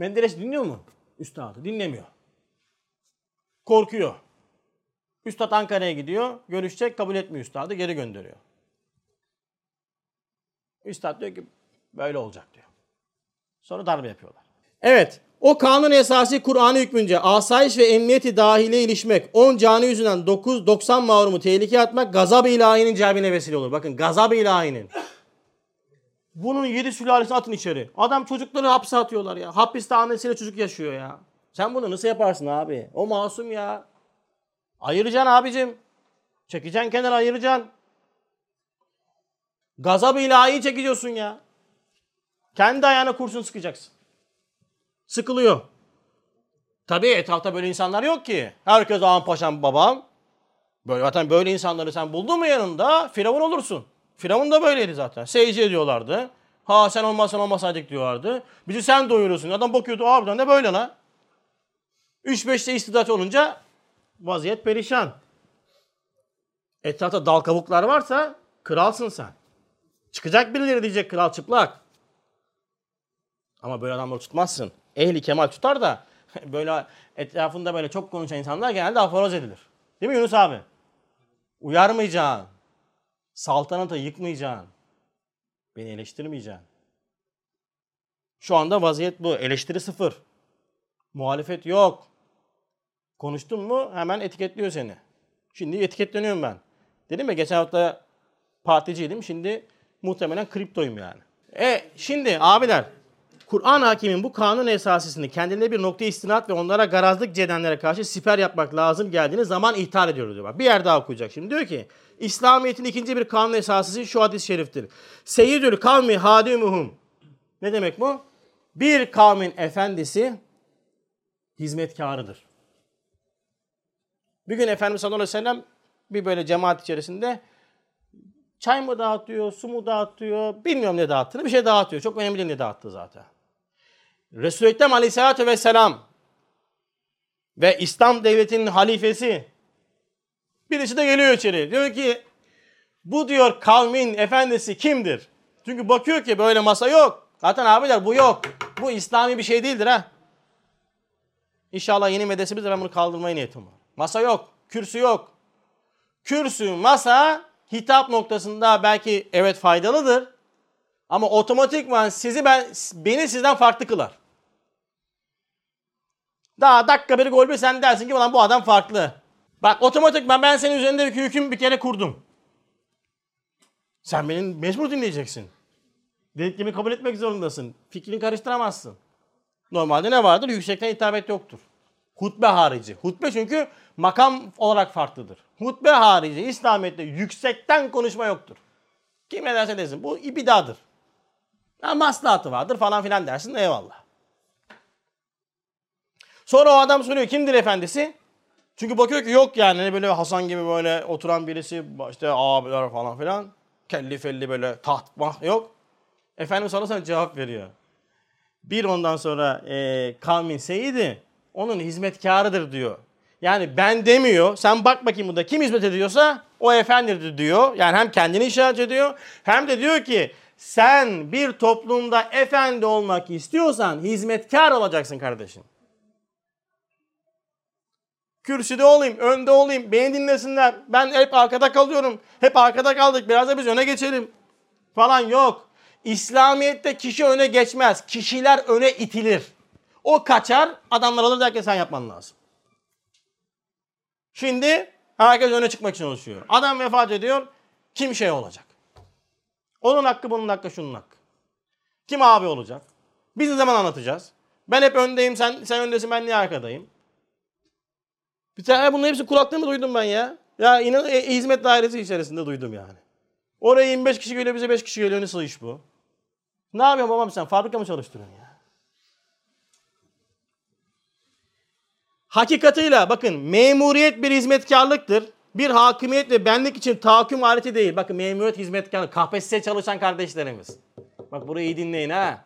Menderes dinliyor mu? Üstadı dinlemiyor. Korkuyor. Üstad Ankara'ya gidiyor. Görüşecek kabul etmiyor üstadı. Geri gönderiyor. Üstad diyor ki böyle olacak diyor. Sonra darbe yapıyorlar. Evet. O kanun esası Kur'an'ı hükmünce asayiş ve emniyeti dahile ilişmek, 10 canı yüzünden 9 90 mağrumu tehlikeye atmak gazab-ı ilahinin cebine vesile olur. Bakın gazab-ı ilahinin. Bunun yedi sülalesini atın içeri. Adam çocukları hapse atıyorlar ya. Hapiste annesiyle çocuk yaşıyor ya. Sen bunu nasıl yaparsın abi? O masum ya. Ayıracaksın abicim. Çekeceksin kenara ayıracaksın. Gazab-ı ilahi çekiyorsun ya. Kendi ayağına kurşun sıkacaksın. Sıkılıyor. Tabii etrafta böyle insanlar yok ki. Herkes ağam paşam babam. Böyle zaten böyle insanları sen buldun mu yanında Firavun olursun. Firavun da böyleydi zaten. Seyirci ediyorlardı. Ha sen olmasan olmasaydık diyorlardı. Bizi sen doyuruyorsun. Adam bakıyordu harbiden de böyle lan. 3-5'te istidat olunca vaziyet perişan. Etrafta dal kabuklar varsa kralsın sen. Çıkacak birileri diyecek kral çıplak. Ama böyle adamları tutmazsın. Ehli kemal tutar da böyle etrafında böyle çok konuşan insanlar genelde aforoz edilir. Değil mi Yunus abi? Uyarmayacaksın. Saltanatı yıkmayacaksın. Beni eleştirmeyeceksin. Şu anda vaziyet bu. Eleştiri sıfır. Muhalefet yok. Konuştun mu hemen etiketliyor seni. Şimdi etiketleniyorum ben. Dedim ya geçen hafta particiydim. Şimdi muhtemelen kriptoyum yani. E şimdi abiler Kur'an hakimin bu kanun esasısını kendilerine bir nokta istinat ve onlara garazlık cedenlere karşı siper yapmak lazım geldiğini zaman ihtar ediyoruz diyor. Bak bir yer daha okuyacak şimdi. Diyor ki İslamiyet'in ikinci bir kanun esası şu hadis-i şeriftir. Seyyidül kavmi hadimuhum. Ne demek bu? Bir kavmin efendisi hizmetkarıdır. Bir gün Efendimiz sallallahu aleyhi ve sellem bir böyle cemaat içerisinde çay mı dağıtıyor, su mu dağıtıyor, bilmiyorum ne dağıttığını bir şey dağıtıyor. Çok önemli ne dağıttı zaten. Resul-i Ekrem aleyhissalatü vesselam ve İslam devletinin halifesi birisi de geliyor içeri. Diyor ki bu diyor kavmin efendisi kimdir? Çünkü bakıyor ki böyle masa yok. Zaten abiler bu yok. Bu İslami bir şey değildir ha. İnşallah yeni medresemizde ben bunu kaldırmaya niyetim var. Masa yok. Kürsü yok. Kürsü, masa hitap noktasında belki evet faydalıdır. Ama otomatikman sizi ben beni sizden farklı kılar. Daha dakika bir gol bir sen dersin ki ulan bu adam farklı. Bak otomatikman ben senin üzerinde bir hüküm bir kere kurdum. Sen benim mecbur dinleyeceksin. Dediklerimi kabul etmek zorundasın. Fikrini karıştıramazsın. Normalde ne vardır? Yüksekten hitabet yoktur. Hutbe harici. Hutbe çünkü makam olarak farklıdır. Hutbe harici İslamiyet'te yüksekten konuşma yoktur. Kim ne derse desin. Bu ibidadır. Ya maslahatı vardır falan filan dersin eyvallah. Sonra o adam soruyor kimdir efendisi? Çünkü bakıyor ki yok yani hani böyle Hasan gibi böyle oturan birisi işte abiler falan filan. Kelli felli böyle taht mah yok. Efendimiz sallallahu aleyhi cevap veriyor. Bir ondan sonra e, kavmin seyidi onun hizmetkarıdır diyor. Yani ben demiyor. Sen bak bakayım burada kim hizmet ediyorsa o efendidir diyor. Yani hem kendini işaret ediyor hem de diyor ki sen bir toplumda efendi olmak istiyorsan hizmetkar olacaksın kardeşim. Kürsüde olayım, önde olayım, beni dinlesinler. Ben hep arkada kalıyorum. Hep arkada kaldık. Biraz da biz öne geçelim. Falan yok. İslamiyet'te kişi öne geçmez. Kişiler öne itilir. O kaçar, adamlar alır derken sen yapman lazım. Şimdi herkes öne çıkmak için çalışıyor. Adam vefat ediyor, kim şey olacak? Onun hakkı, bunun hakkı, şunun hakkı. Kim abi olacak? Biz ne zaman anlatacağız? Ben hep öndeyim, sen sen öndesin, ben niye arkadayım? Bir tane bunların hepsi kulaklığımı duydum ben ya. Ya inan e, hizmet dairesi içerisinde duydum yani. Oraya 25 kişi geliyor, bize 5 kişi geliyor. Nasıl iş bu? Ne yapıyorsun babam sen? Fabrika mı çalıştırıyorsun ya? Hakikatıyla bakın memuriyet bir hizmetkarlıktır. Bir hakimiyet ve benlik için tahakküm aleti değil. Bakın memuriyet hizmetkarlık. KPSS çalışan kardeşlerimiz. Bak burayı iyi dinleyin ha.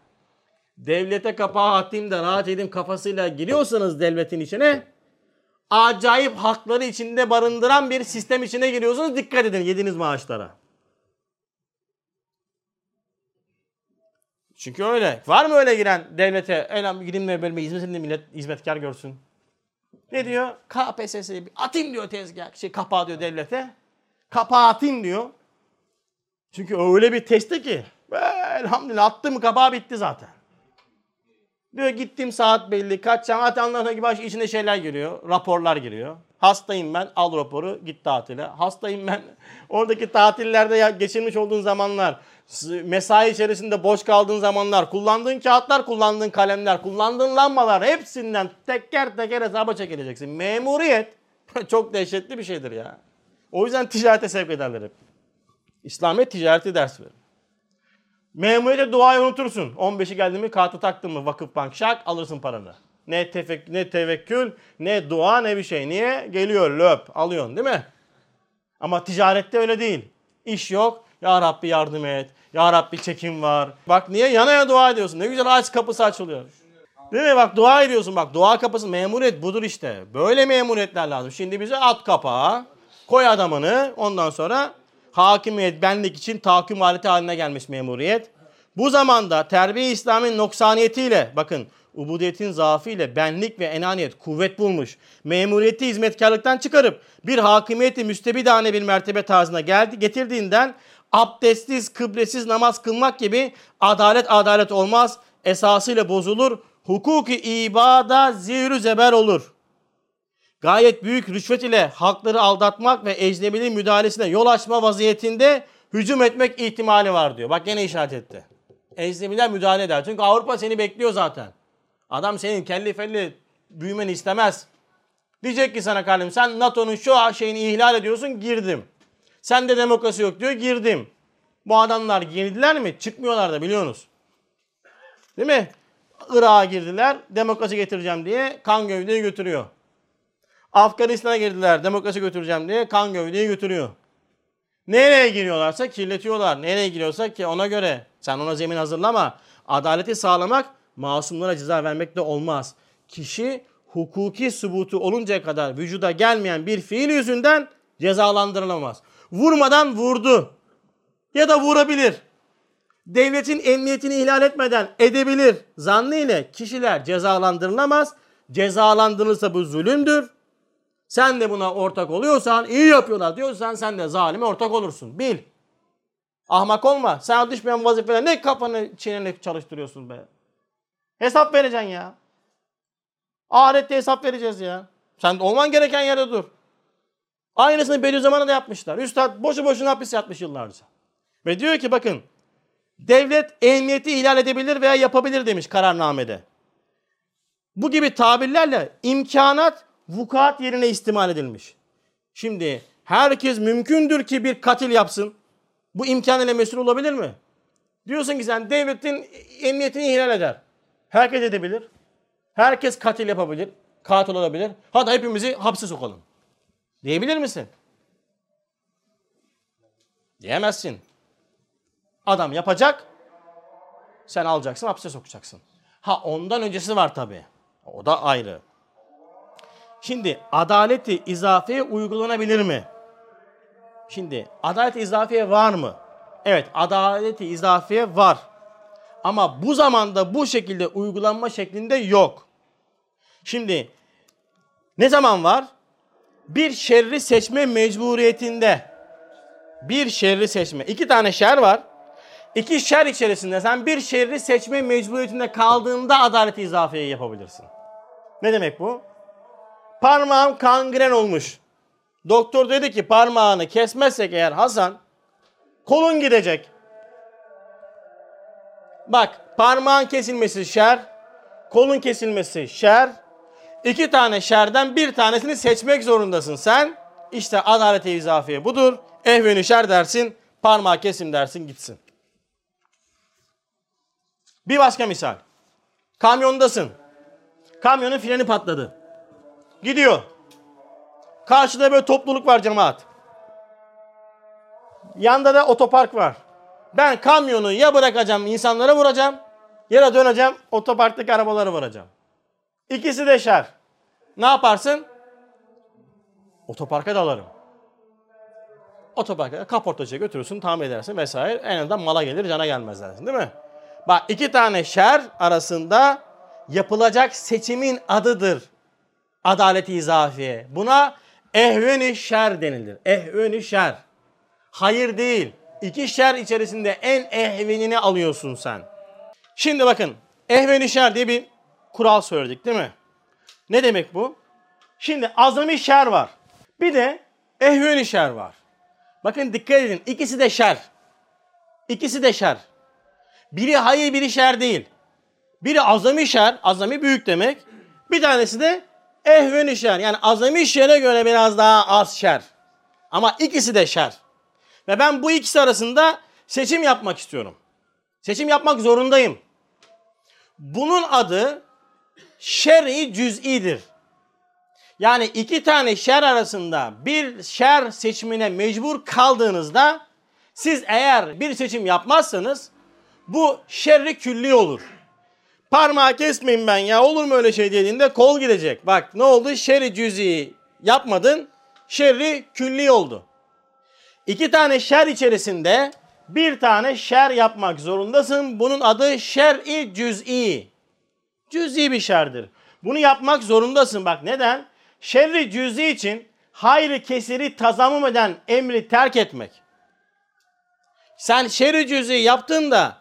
Devlete kapağı atayım da rahat edeyim kafasıyla giriyorsanız devletin içine acayip hakları içinde barındıran bir sistem içine giriyorsunuz. Dikkat edin yediğiniz maaşlara. Çünkü öyle. Var mı öyle giren devlete? Elam gideyim de böyle edin millet hizmetkar görsün. Ne diyor? KPSS'yi atayım diyor tezgah. Şey kapağı diyor devlete. Kapağı atayım diyor. Çünkü öyle bir testi ki. Elhamdülillah attım kapağı bitti zaten. Diyor gittim saat belli. Kaç saat anlatana gibi içine şeyler giriyor. Raporlar giriyor. Hastayım ben al raporu git tatile. Hastayım ben oradaki tatillerde geçirmiş olduğun zamanlar mesai içerisinde boş kaldığın zamanlar, kullandığın kağıtlar, kullandığın kalemler, kullandığın lambalar hepsinden teker teker hesaba çekileceksin. Memuriyet çok dehşetli bir şeydir ya. O yüzden ticarete sevk ederler hep. İslamiyet ticareti ders verir. Memuriyete duayı unutursun. 15'i geldi mi kartı taktın mı vakıf bank şak alırsın paranı. Ne, tefek, ne tevekkül, ne dua, ne bir şey. Niye? Geliyor löp, alıyorsun değil mi? Ama ticarette öyle değil. İş yok, ya Rabbi yardım et. Ya Rabbi çekim var. Bak niye yanaya dua ediyorsun. Ne güzel aç kapısı açılıyor. Değil mi? Bak dua ediyorsun. Bak dua kapısı memuriyet budur işte. Böyle memuriyetler lazım. Şimdi bize at kapağı. Koy adamını. Ondan sonra hakimiyet benlik için tahakküm aleti haline gelmiş memuriyet. Bu zamanda terbiye İslam'ın noksaniyetiyle bakın ubudiyetin zaafıyla benlik ve enaniyet kuvvet bulmuş. Memuriyeti hizmetkarlıktan çıkarıp bir hakimiyeti müstebidane bir mertebe tarzına geldi, getirdiğinden abdestsiz, kıblesiz namaz kılmak gibi adalet adalet olmaz. Esasıyla bozulur. Hukuki ibada zihru zeber olur. Gayet büyük rüşvet ile halkları aldatmak ve ecnebinin müdahalesine yol açma vaziyetinde hücum etmek ihtimali var diyor. Bak gene işaret etti. Ecnebiler müdahale eder. Çünkü Avrupa seni bekliyor zaten. Adam senin kelli felli büyümeni istemez. Diyecek ki sana kardeşim sen NATO'nun şu şeyini ihlal ediyorsun girdim. Sen de demokrasi yok diyor girdim. Bu adamlar girdiler mi? Çıkmıyorlar da biliyorsunuz. Değil mi? Irak'a girdiler demokrasi getireceğim diye kan gövdeyi götürüyor. Afganistan'a girdiler demokrasi götüreceğim diye kan gövdeyi götürüyor. Nereye giriyorlarsa kirletiyorlar. Nereye giriyorsa ki ona göre sen ona zemin hazırlama. Adaleti sağlamak masumlara ceza vermek de olmaz. Kişi hukuki subutu oluncaya kadar vücuda gelmeyen bir fiil yüzünden cezalandırılamaz. Vurmadan vurdu. Ya da vurabilir. Devletin emniyetini ihlal etmeden edebilir. Zannı ile kişiler cezalandırılamaz. Cezalandırılırsa bu zulümdür. Sen de buna ortak oluyorsan, iyi yapıyorlar diyorsan sen de zalime ortak olursun. Bil. Ahmak olma. Sen düşmeyen vazifeler ne kafanı çeneni çalıştırıyorsun be. Hesap vereceksin ya. Ahirette hesap vereceğiz ya. Sen olman gereken yerde dur. Aynısını Bediüzzaman'a da yapmışlar. Üstad boşu boşuna hapis yatmış yıllarca. Ve diyor ki bakın devlet emniyeti ihlal edebilir veya yapabilir demiş kararnamede. Bu gibi tabirlerle imkanat vukuat yerine istimal edilmiş. Şimdi herkes mümkündür ki bir katil yapsın. Bu imkan ile mesul olabilir mi? Diyorsun ki sen devletin emniyetini ihlal eder. Herkes edebilir. Herkes katil yapabilir. Katil olabilir. Hadi hepimizi hapse sokalım. Diyebilir misin? Diyemezsin. Adam yapacak. Sen alacaksın hapse sokacaksın. Ha ondan öncesi var tabi. O da ayrı. Şimdi adaleti izafeye uygulanabilir mi? Şimdi adalet izafiye var mı? Evet adaleti izafiye var. Ama bu zamanda bu şekilde uygulanma şeklinde yok. Şimdi ne zaman var? Bir şerri seçme mecburiyetinde. Bir şerri seçme. İki tane şer var. İki şer içerisinde sen bir şerri seçme mecburiyetinde kaldığında adaleti izafiye yapabilirsin. Ne demek bu? Parmağım kangren olmuş. Doktor dedi ki parmağını kesmezsek eğer Hasan kolun gidecek. Bak parmağın kesilmesi şer, kolun kesilmesi şer. İki tane şerden bir tanesini seçmek zorundasın sen. İşte adaleti izafiye budur. Ehveni şer dersin, parmağı kesim dersin gitsin. Bir başka misal. Kamyondasın. Kamyonun freni patladı. Gidiyor. Karşıda böyle topluluk var cemaat. Yanda da otopark var. Ben kamyonu ya bırakacağım insanlara vuracağım ya da döneceğim otoparktaki arabaları vuracağım. İkisi de şer. Ne yaparsın? Otoparka dalarım. Otoparka kaportacıya götürürsün, tamir edersin vesaire. En azından mala gelir, cana gelmez dersin değil mi? Bak iki tane şer arasında yapılacak seçimin adıdır. Adaleti izafiye. Buna ehveni şer denilir. Ehveni şer. Hayır değil. İki şer içerisinde en ehvenini alıyorsun sen. Şimdi bakın ehveni şer diye bir kural söyledik değil mi? Ne demek bu? Şimdi azami şer var. Bir de ehveni şer var. Bakın dikkat edin ikisi de şer. İkisi de şer. Biri hayır biri şer değil. Biri azami şer, azami büyük demek. Bir tanesi de ehveni şer. Yani azami şere göre biraz daha az şer. Ama ikisi de şer. Ve ben bu ikisi arasında seçim yapmak istiyorum. Seçim yapmak zorundayım. Bunun adı şer'i cüz'idir. Yani iki tane şer arasında bir şer seçimine mecbur kaldığınızda siz eğer bir seçim yapmazsanız bu şerri külli olur. Parmağı kesmeyin ben ya olur mu öyle şey dediğinde kol gidecek. Bak ne oldu? Şerri cüz'i yapmadın. Şerri külli oldu. İki tane şer içerisinde bir tane şer yapmak zorundasın. Bunun adı şer'i cüz'i. Cüz'i bir şerdir. Bunu yapmak zorundasın. Bak neden? Şerri cüz'i için hayrı kesiri tazamım eden emri terk etmek. Sen şerri cüz'i yaptığında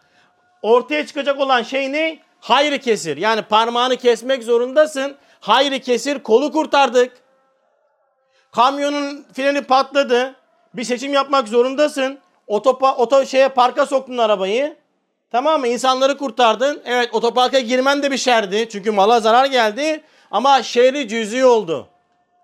ortaya çıkacak olan şey ne? Hayrı kesir. Yani parmağını kesmek zorundasın. Hayrı kesir kolu kurtardık. Kamyonun freni patladı. Bir seçim yapmak zorundasın. Otopa, oto şeye parka soktun arabayı. Tamam mı? İnsanları kurtardın. Evet otoparka girmen de bir şerdi. Çünkü mala zarar geldi. Ama şerri cüz'i oldu.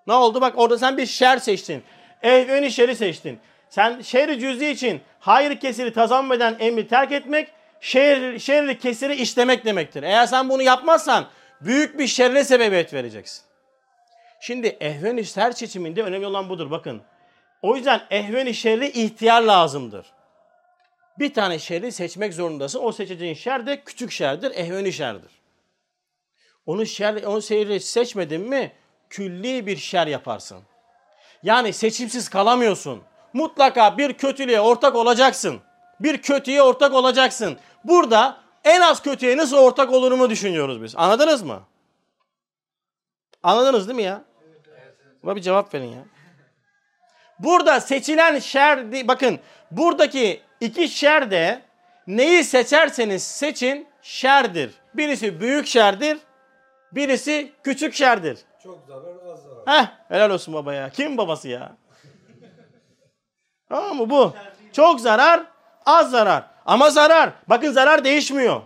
Ne oldu? Bak orada sen bir şer seçtin. Ehveni şeri seçtin. Sen şerri cüz'i için hayır kesiri tazam eden emri terk etmek, şer, şerri kesiri işlemek demektir. Eğer sen bunu yapmazsan büyük bir şerre sebebiyet vereceksin. Şimdi ehven-i şer seçiminde önemli olan budur. Bakın o yüzden ehven-i şerri ihtiyar lazımdır. Bir tane şerri seçmek zorundasın. O seçeceğin şer de küçük şerdir, ehven-i şerdir. Onu şer, onu şerri seçmedin mi külli bir şer yaparsın. Yani seçimsiz kalamıyorsun. Mutlaka bir kötülüğe ortak olacaksın. Bir kötüye ortak olacaksın. Burada en az kötüye nasıl ortak olurumu düşünüyoruz biz. Anladınız mı? Anladınız değil mi ya? Buna bir cevap verin ya. Burada seçilen şer, bakın buradaki iki şer de neyi seçerseniz seçin şerdir. Birisi büyük şerdir, birisi küçük şerdir. Çok zarar az zarar. Heh, helal olsun baba ya. Kim babası ya? Tamam mı bu? Çok zarar, az zarar. Ama zarar. Bakın zarar değişmiyor.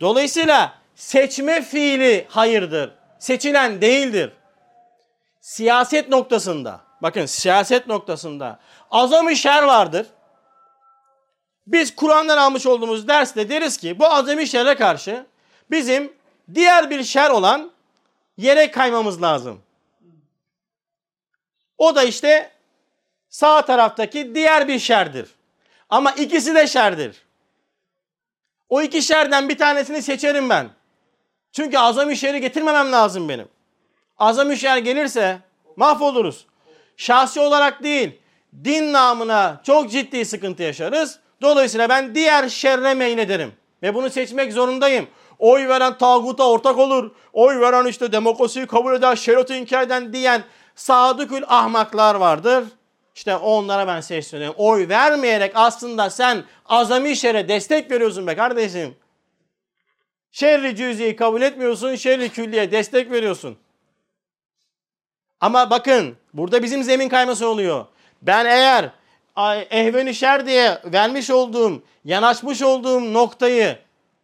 Dolayısıyla seçme fiili hayırdır. Seçilen değildir. Siyaset noktasında, bakın siyaset noktasında azami şer vardır. Biz Kur'an'dan almış olduğumuz derste deriz ki bu azami şere karşı bizim diğer bir şer olan yere kaymamız lazım. O da işte sağ taraftaki diğer bir şerdir. Ama ikisi de şerdir. O iki şerden bir tanesini seçerim ben. Çünkü azami şeri getirmemem lazım benim. Azami şer gelirse mahvoluruz. Şahsi olarak değil, din namına çok ciddi sıkıntı yaşarız. Dolayısıyla ben diğer şerre meylederim. Ve bunu seçmek zorundayım. Oy veren tağuta ortak olur. Oy veren işte demokrasiyi kabul eder, şeriatı inkar eden diyen sadıkül ahmaklar vardır. İşte onlara ben sesleniyorum. Oy vermeyerek aslında sen azami şere destek veriyorsun be kardeşim. Şerri cüziyi kabul etmiyorsun, şerri külliye destek veriyorsun. Ama bakın burada bizim zemin kayması oluyor. Ben eğer ehven şer diye vermiş olduğum, yanaşmış olduğum noktayı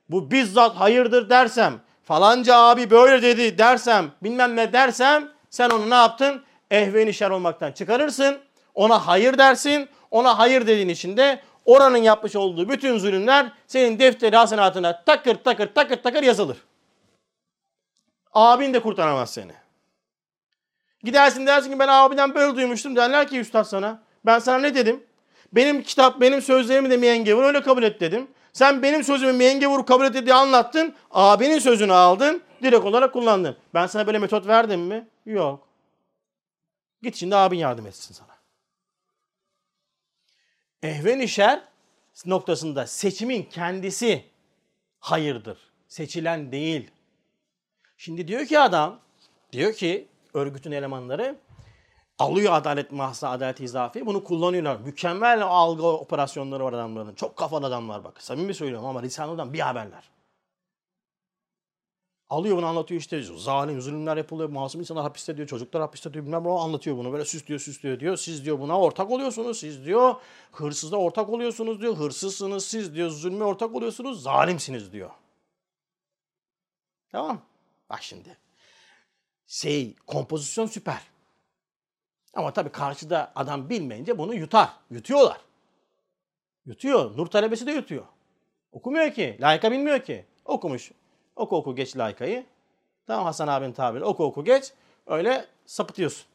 bu bizzat hayırdır dersem, falanca abi böyle dedi dersem, bilmem ne dersem sen onu ne yaptın? Ehven şer olmaktan çıkarırsın. Ona hayır dersin. Ona hayır dediğin için de oranın yapmış olduğu bütün zulümler senin defteri hasenatına takır takır takır takır yazılır. Abin de kurtaramaz seni. Gidersin dersin ki ben abiden böyle duymuştum derler ki üstad sana. Ben sana ne dedim? Benim kitap, benim sözlerimi de Miyengevur öyle kabul et dedim. Sen benim sözümü Miyengevur kabul et diye anlattın. Abinin sözünü aldın. Direkt olarak kullandın. Ben sana böyle metot verdim mi? Yok. Git şimdi abin yardım etsin sana. Ehven-i noktasında seçimin kendisi hayırdır. Seçilen değil. Şimdi diyor ki adam, diyor ki örgütün elemanları alıyor adalet mahsa adalet izafi bunu kullanıyorlar. Mükemmel algı operasyonları var adamların. Çok kafalı adamlar bak. Samimi söylüyorum ama Risale'den bir haberler. Alıyor bunu anlatıyor işte zalim zulümler yapılıyor. Masum insanlar hapiste diyor. Çocuklar hapiste diyor. Bilmem o anlatıyor bunu. Böyle süslüyor süslüyor diyor. Siz diyor buna ortak oluyorsunuz. Siz diyor hırsızda ortak oluyorsunuz diyor. Hırsızsınız siz diyor. Zulme ortak oluyorsunuz. Zalimsiniz diyor. Tamam. Bak şimdi. Şey kompozisyon süper. Ama tabii karşıda adam bilmeyince bunu yutar. Yutuyorlar. Yutuyor. Nur talebesi de yutuyor. Okumuyor ki. Layıka bilmiyor ki. Okumuş. Oku oku geç layıkayı. Tamam Hasan abinin tabiri. Oku oku geç. Öyle sapıtıyorsun.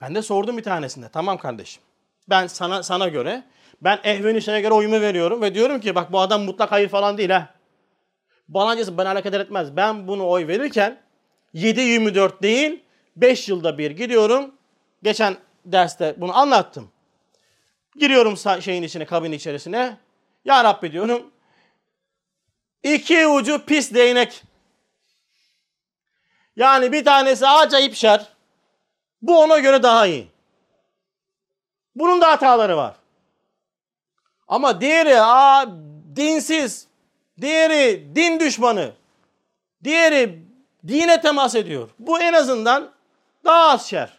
Ben de sordum bir tanesinde. Tamam kardeşim. Ben sana sana göre ben ehven işine göre oyumu veriyorum ve diyorum ki bak bu adam mutlak hayır falan değil ha. Bana bana alakadar etmez. Ben bunu oy verirken 7-24 değil 5 yılda bir gidiyorum. Geçen derste bunu anlattım. Giriyorum şeyin içine, kabin içerisine. Ya Rabbi diyorum İki ucu pis değnek. Yani bir tanesi acayip şer. Bu ona göre daha iyi. Bunun da hataları var. Ama diğeri aa, dinsiz. Diğeri din düşmanı. Diğeri dine temas ediyor. Bu en azından daha az şer.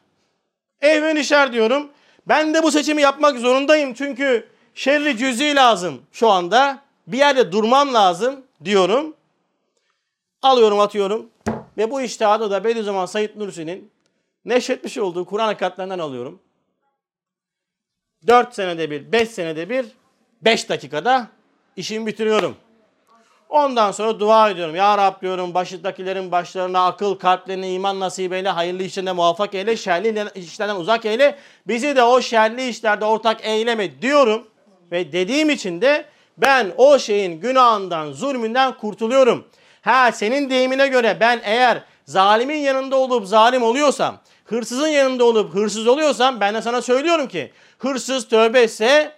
Ehven şer diyorum. Ben de bu seçimi yapmak zorundayım. Çünkü şerri cüzi lazım şu anda. Bir yerde durmam lazım diyorum. Alıyorum atıyorum. Ve bu iştihadı da Bediüzzaman Said Nursi'nin neşretmiş olduğu Kur'an hakikatlerinden alıyorum. 4 senede bir, 5 senede bir, 5 dakikada işimi bitiriyorum. Ondan sonra dua ediyorum. Ya Rab diyorum başındakilerin başlarına akıl, kalplerine iman nasip eyle, hayırlı işlerine muvaffak eyle, şerli işlerden uzak eyle. Bizi de o şerli işlerde ortak eyleme diyorum. Ve dediğim için de ben o şeyin günahından, zulmünden kurtuluyorum. Ha senin deyimine göre ben eğer zalimin yanında olup zalim oluyorsam, hırsızın yanında olup hırsız oluyorsam ben de sana söylüyorum ki hırsız tövbe etse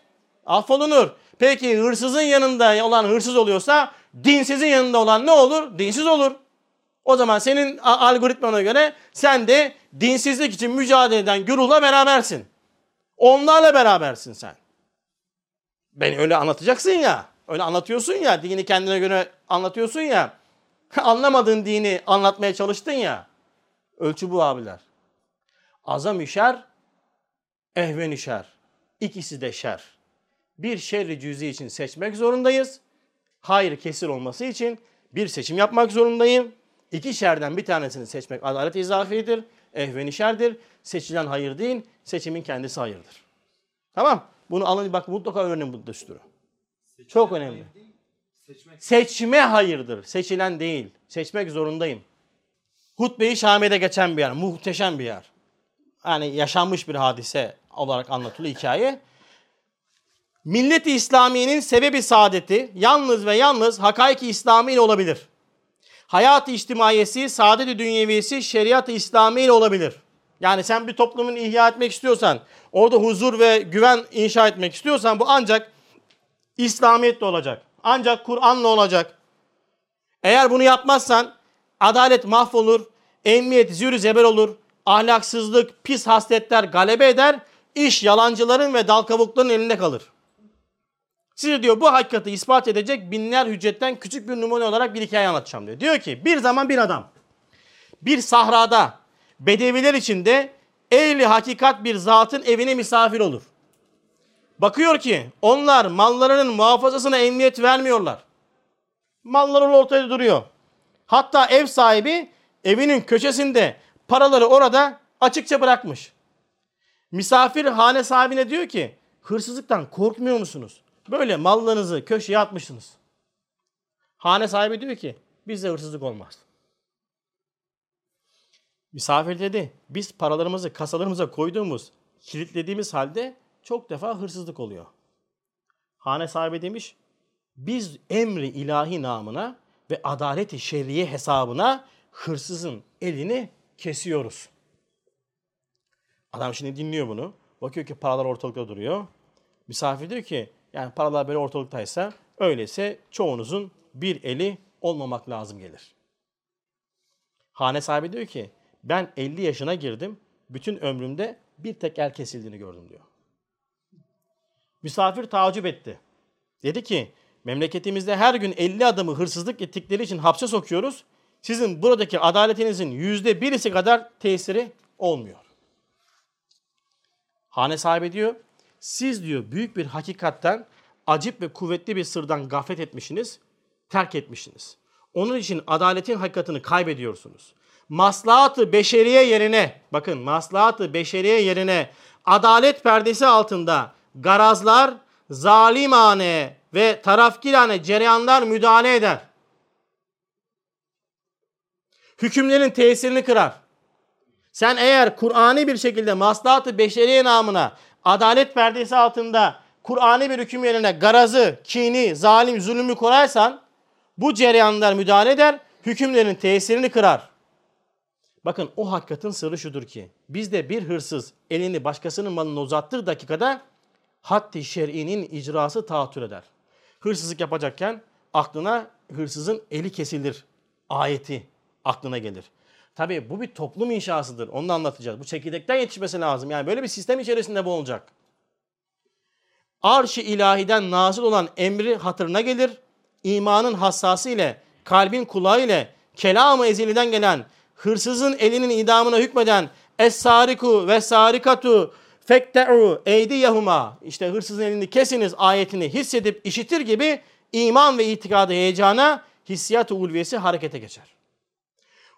affolunur. Peki hırsızın yanında olan hırsız oluyorsa dinsizin yanında olan ne olur? Dinsiz olur. O zaman senin algoritmana göre sen de dinsizlik için mücadele eden güruhla berabersin. Onlarla berabersin sen. Beni öyle anlatacaksın ya. Öyle anlatıyorsun ya. Dini kendine göre anlatıyorsun ya. Anlamadığın dini anlatmaya çalıştın ya. Ölçü bu abiler. Azam işer, ehven işer. İkisi de şer. Bir şerri cüzi için seçmek zorundayız. Hayır kesir olması için bir seçim yapmak zorundayım. İki şerden bir tanesini seçmek adalet izafidir. Ehven işerdir. Seçilen hayır değil, seçimin kendisi hayırdır. Tamam. Bunu alın bak mutlaka öğrenin bu düsturu. Çok önemli. Seçmek. Seçme hayırdır. Seçilen değil. Seçmek zorundayım. Hutbe-i Şami'de geçen bir yer. Muhteşem bir yer. Yani yaşanmış bir hadise olarak anlatılıyor hikaye. Millet-i İslamiye'nin sebebi saadeti yalnız ve yalnız hakaiki İslami ile olabilir. Hayat-ı içtimaiyesi, saadet-i dünyevisi, şeriat-ı İslami ile olabilir. Yani sen bir toplumun ihya etmek istiyorsan, orada huzur ve güven inşa etmek istiyorsan bu ancak İslamiyetle olacak. Ancak Kur'an'la olacak. Eğer bunu yapmazsan adalet mahvolur, emniyet zürü zeber olur, ahlaksızlık, pis hasletler galebe eder, iş yalancıların ve dal kavukların elinde kalır. Size diyor bu hakikati ispat edecek binler hüccetten küçük bir numune olarak bir hikaye anlatacağım diyor. Diyor ki bir zaman bir adam bir sahrada bedeviler içinde ehli hakikat bir zatın evine misafir olur. Bakıyor ki onlar mallarının muhafazasına emniyet vermiyorlar. Malları ortaya duruyor. Hatta ev sahibi evinin köşesinde paraları orada açıkça bırakmış. Misafir hane sahibine diyor ki hırsızlıktan korkmuyor musunuz? Böyle mallarınızı köşeye atmışsınız. Hane sahibi diyor ki bizde hırsızlık olmaz. Misafir dedi biz paralarımızı kasalarımıza koyduğumuz kilitlediğimiz halde çok defa hırsızlık oluyor. Hane sahibi demiş biz emri ilahi namına ve adaleti şerriye hesabına hırsızın elini kesiyoruz. Adam şimdi dinliyor bunu. Bakıyor ki paralar ortalıkta duruyor. Misafir diyor ki yani paralar böyle ortalıktaysa öyleyse çoğunuzun bir eli olmamak lazım gelir. Hane sahibi diyor ki ben 50 yaşına girdim. Bütün ömrümde bir tek el kesildiğini gördüm diyor. Misafir tacip etti. Dedi ki memleketimizde her gün 50 adamı hırsızlık ettikleri için hapse sokuyoruz. Sizin buradaki adaletinizin yüzde birisi kadar tesiri olmuyor. Hane sahibi diyor siz diyor büyük bir hakikatten acip ve kuvvetli bir sırdan gaflet etmişsiniz, terk etmişsiniz. Onun için adaletin hakikatini kaybediyorsunuz. Maslahatı beşeriye yerine, bakın maslahatı beşeriye yerine adalet perdesi altında garazlar, zalimane ve tarafkirane cereyanlar müdahale eder. Hükümlerin tesirini kırar. Sen eğer Kur'an'i bir şekilde maslahatı beşeriye namına adalet perdesi altında Kur'an'ı bir hüküm yerine garazı, kini, zalim, zulümü korarsan bu cereyanlar müdahale eder, hükümlerin tesirini kırar. Bakın o hakikatin sırrı şudur ki bizde bir hırsız elini başkasının malına uzattığı dakikada haddi şer'inin icrası tahattür eder. Hırsızlık yapacakken aklına hırsızın eli kesilir ayeti aklına gelir. Tabii bu bir toplum inşasıdır. Onu da anlatacağız. Bu çekirdekten yetişmesi lazım. Yani böyle bir sistem içerisinde bu olacak. Arş-ı ilahiden nazil olan emri hatırına gelir. İmanın hassası ile, kalbin kulağı ile, kelam-ı eziliden gelen, hırsızın elinin idamına hükmeden Es-sariku ve sarikatu fekte'u eydiyehuma işte hırsızın elini kesiniz ayetini hissedip işitir gibi iman ve itikadı heyecana hissiyat-ı ulviyesi harekete geçer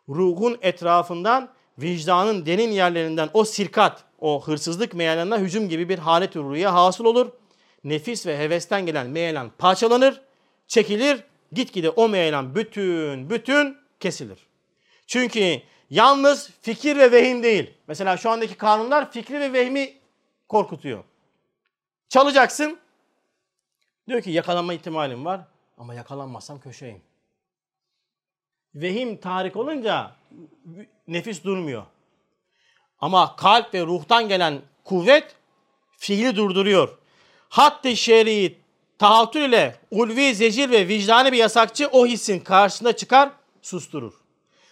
ruhun etrafından vicdanın derin yerlerinden o sirkat, o hırsızlık meyelanına hücum gibi bir halet ruhiye hasıl olur. Nefis ve hevesten gelen meyelan parçalanır, çekilir, gitgide o meyelan bütün bütün kesilir. Çünkü yalnız fikir ve vehim değil. Mesela şu andaki kanunlar fikri ve vehmi korkutuyor. Çalacaksın. Diyor ki yakalanma ihtimalim var ama yakalanmazsam köşeyim. Vehim tahrik olunca nefis durmuyor. Ama kalp ve ruhtan gelen kuvvet fiili durduruyor. Hatta şer'i tahattül ile ulvi, zecir ve vicdani bir yasakçı o hissin karşısında çıkar, susturur.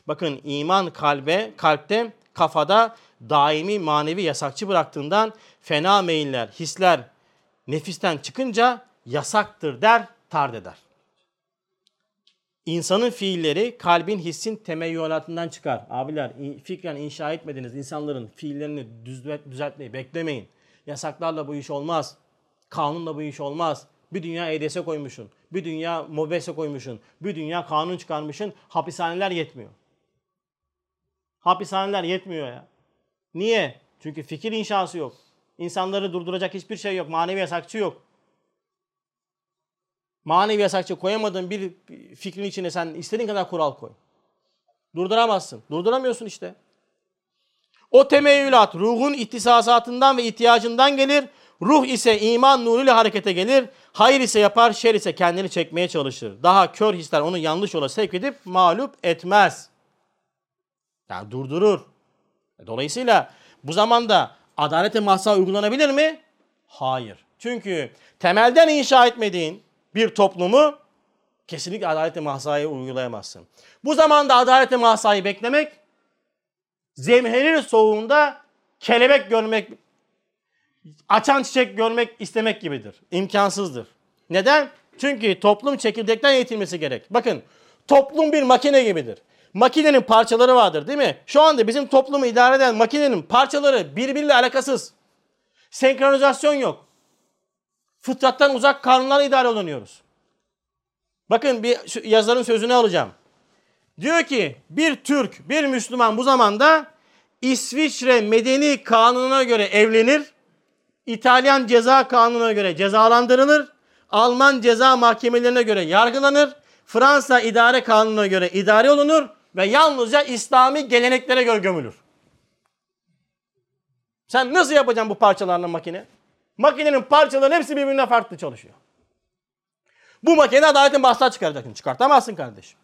Bakın iman kalbe, kalpte, kafada daimi manevi yasakçı bıraktığından fena meyiller, hisler nefisten çıkınca yasaktır der, tard eder. İnsanın fiilleri kalbin hissin temeyyülatından çıkar. Abiler fikren inşa etmediniz insanların fiillerini düzeltmeyi beklemeyin. Yasaklarla bu iş olmaz. Kanunla bu iş olmaz. Bir dünya EDS koymuşsun. Bir dünya MOBESE koymuşsun. Bir dünya kanun çıkarmışsın. Hapishaneler yetmiyor. Hapishaneler yetmiyor ya. Niye? Çünkü fikir inşası yok. İnsanları durduracak hiçbir şey yok. Manevi yasakçı yok. Manevi yasakçı koyamadığın bir fikrin içine sen istediğin kadar kural koy. Durduramazsın. Durduramıyorsun işte. O temeyyülat ruhun ihtisasatından ve ihtiyacından gelir. Ruh ise iman nuruyla harekete gelir. Hayır ise yapar, şer ise kendini çekmeye çalışır. Daha kör hisler onu yanlış yola sevk edip mağlup etmez. Yani durdurur. Dolayısıyla bu zamanda adalete mahsa uygulanabilir mi? Hayır. Çünkü temelden inşa etmediğin bir toplumu kesinlikle adalete mahsayı uygulayamazsın. Bu zamanda adalete mahsayı beklemek zemherir soğuğunda kelebek görmek, açan çiçek görmek istemek gibidir. İmkansızdır. Neden? Çünkü toplum çekirdekten eğitilmesi gerek. Bakın toplum bir makine gibidir. Makinenin parçaları vardır değil mi? Şu anda bizim toplumu idare eden makinenin parçaları birbiriyle alakasız. Senkronizasyon yok. Fıtrattan uzak kanunlarla idare olunuyoruz. Bakın bir yazarın sözünü alacağım. Diyor ki bir Türk, bir Müslüman bu zamanda İsviçre medeni kanununa göre evlenir, İtalyan ceza kanununa göre cezalandırılır, Alman ceza mahkemelerine göre yargılanır, Fransa idare kanununa göre idare olunur ve yalnızca İslami geleneklere göre gömülür. Sen nasıl yapacaksın bu parçalarla makine? Makinenin parçaları hepsi birbirine farklı çalışıyor. Bu makine adaletin bahsına çıkaracaksın. Çıkartamazsın kardeşim.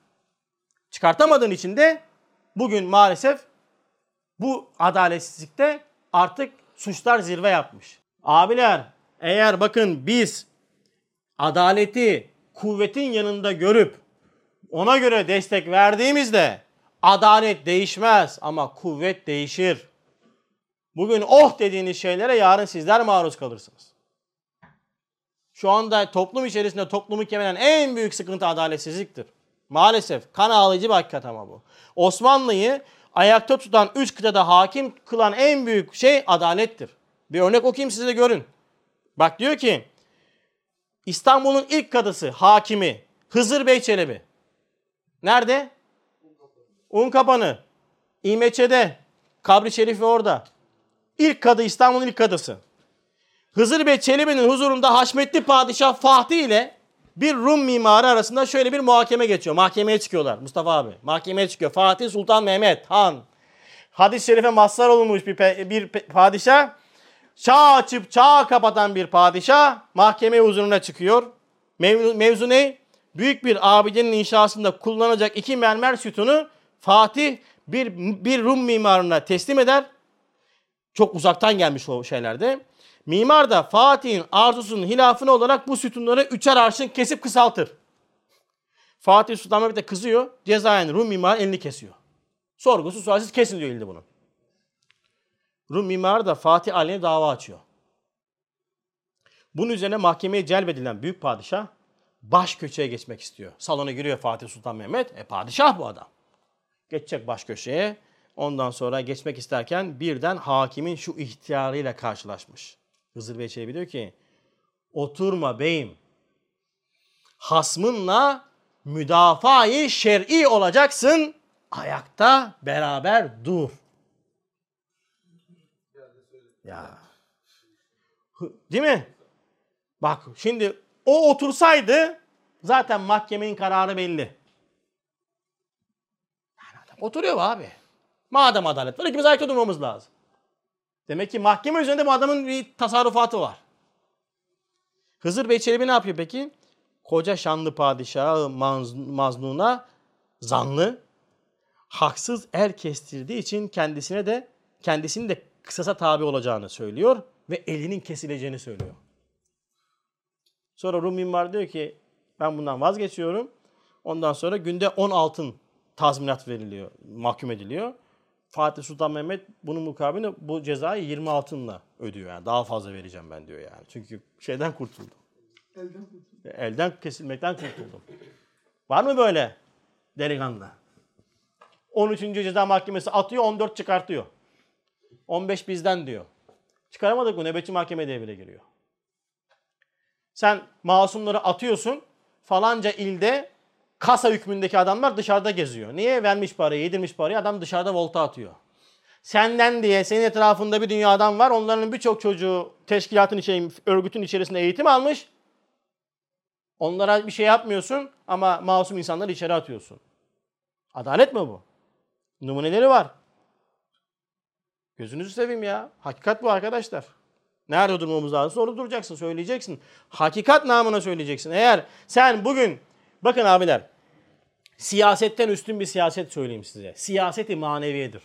Çıkartamadığın için de bugün maalesef bu adaletsizlikte artık suçlar zirve yapmış. Abiler eğer bakın biz adaleti kuvvetin yanında görüp ona göre destek verdiğimizde adalet değişmez ama kuvvet değişir. Bugün oh dediğiniz şeylere yarın sizler maruz kalırsınız. Şu anda toplum içerisinde toplumu kemeren en büyük sıkıntı adaletsizliktir. Maalesef kan ağlayıcı bir hakikat ama bu. Osmanlı'yı ayakta tutan üç kıtada hakim kılan en büyük şey adalettir. Bir örnek okuyayım size de görün. Bak diyor ki İstanbul'un ilk kadısı, hakimi Hızır Bey Çelebi. Nerede? Unkapanı. İmeçe'de. Kabri Şerifi orada. İlk kadı İstanbul'un ilk kadısı. Hızır Bey Çelebi'nin huzurunda Haşmetli Padişah Fatih ile bir Rum mimarı arasında şöyle bir muhakeme geçiyor. Mahkemeye çıkıyorlar Mustafa abi. Mahkemeye çıkıyor. Fatih Sultan Mehmet Han. Hadis-i şerife mazhar olmuş bir, bir padişah. Çağ açıp çağ kapatan bir padişah mahkeme huzuruna çıkıyor. Mev mevzu ne? Büyük bir abidenin inşasında kullanacak iki mermer sütunu Fatih bir, bir Rum mimarına teslim eder. Çok uzaktan gelmiş o şeylerde. Mimar da Fatih'in arzusunun hilafını olarak bu sütunları üçer arşın kesip kısaltır. Fatih Sultan Mehmet de kızıyor. Cezayen Rum mimar elini kesiyor. Sorgusu sualsiz kesin diyor elini bunun. Rum mimar da Fatih aleyhine dava açıyor. Bunun üzerine mahkemeye celbedilen büyük padişah baş köşeye geçmek istiyor. Salona giriyor Fatih Sultan Mehmet. E padişah bu adam. Geçecek baş köşeye. Ondan sonra geçmek isterken birden hakimin şu ihtiyarıyla karşılaşmış. Hızır Bey Çelebi diyor ki oturma beyim. Hasmınla müdafaa-i şer'i olacaksın. Ayakta beraber dur. Ya. Değil mi? Bak şimdi o otursaydı zaten mahkemenin kararı belli. Oturuyor abi. Madem adalet var ikimiz ayakta durmamız lazım. Demek ki mahkeme üzerinde bu adamın bir tasarrufatı var. Hızır Bey Çelebi ne yapıyor peki? Koca şanlı padişahı maz, maznuna zanlı haksız er kestirdiği için kendisine de kendisini de kısasa tabi olacağını söylüyor ve elinin kesileceğini söylüyor. Sonra Rum mimar diyor ki ben bundan vazgeçiyorum. Ondan sonra günde 10 altın tazminat veriliyor, mahkum ediliyor. Fatih Sultan Mehmet bunun mukabilinde bu cezayı 20 altınla ödüyor yani. Daha fazla vereceğim ben diyor yani. Çünkü şeyden kurtuldum. Elden kurtul. Elden kesilmekten kurtuldum. Var mı böyle delikanlı? 13. Ceza Mahkemesi atıyor 14 çıkartıyor. 15 bizden diyor. Çıkaramadık mı nöbetçi mahkeme devreye giriyor. Sen masumları atıyorsun falanca ilde kasa hükmündeki adamlar dışarıda geziyor. Niye? Vermiş parayı, yedirmiş parayı adam dışarıda volta atıyor. Senden diye senin etrafında bir dünya adam var. Onların birçok çocuğu teşkilatın içi, örgütün içerisinde eğitim almış. Onlara bir şey yapmıyorsun ama masum insanları içeri atıyorsun. Adalet mi bu? Numuneleri var. Gözünüzü seveyim ya. Hakikat bu arkadaşlar. Nerede durmamız lazım? Orada duracaksın, söyleyeceksin. Hakikat namına söyleyeceksin. Eğer sen bugün, bakın abiler, siyasetten üstün bir siyaset söyleyeyim size. Siyaseti maneviyedir.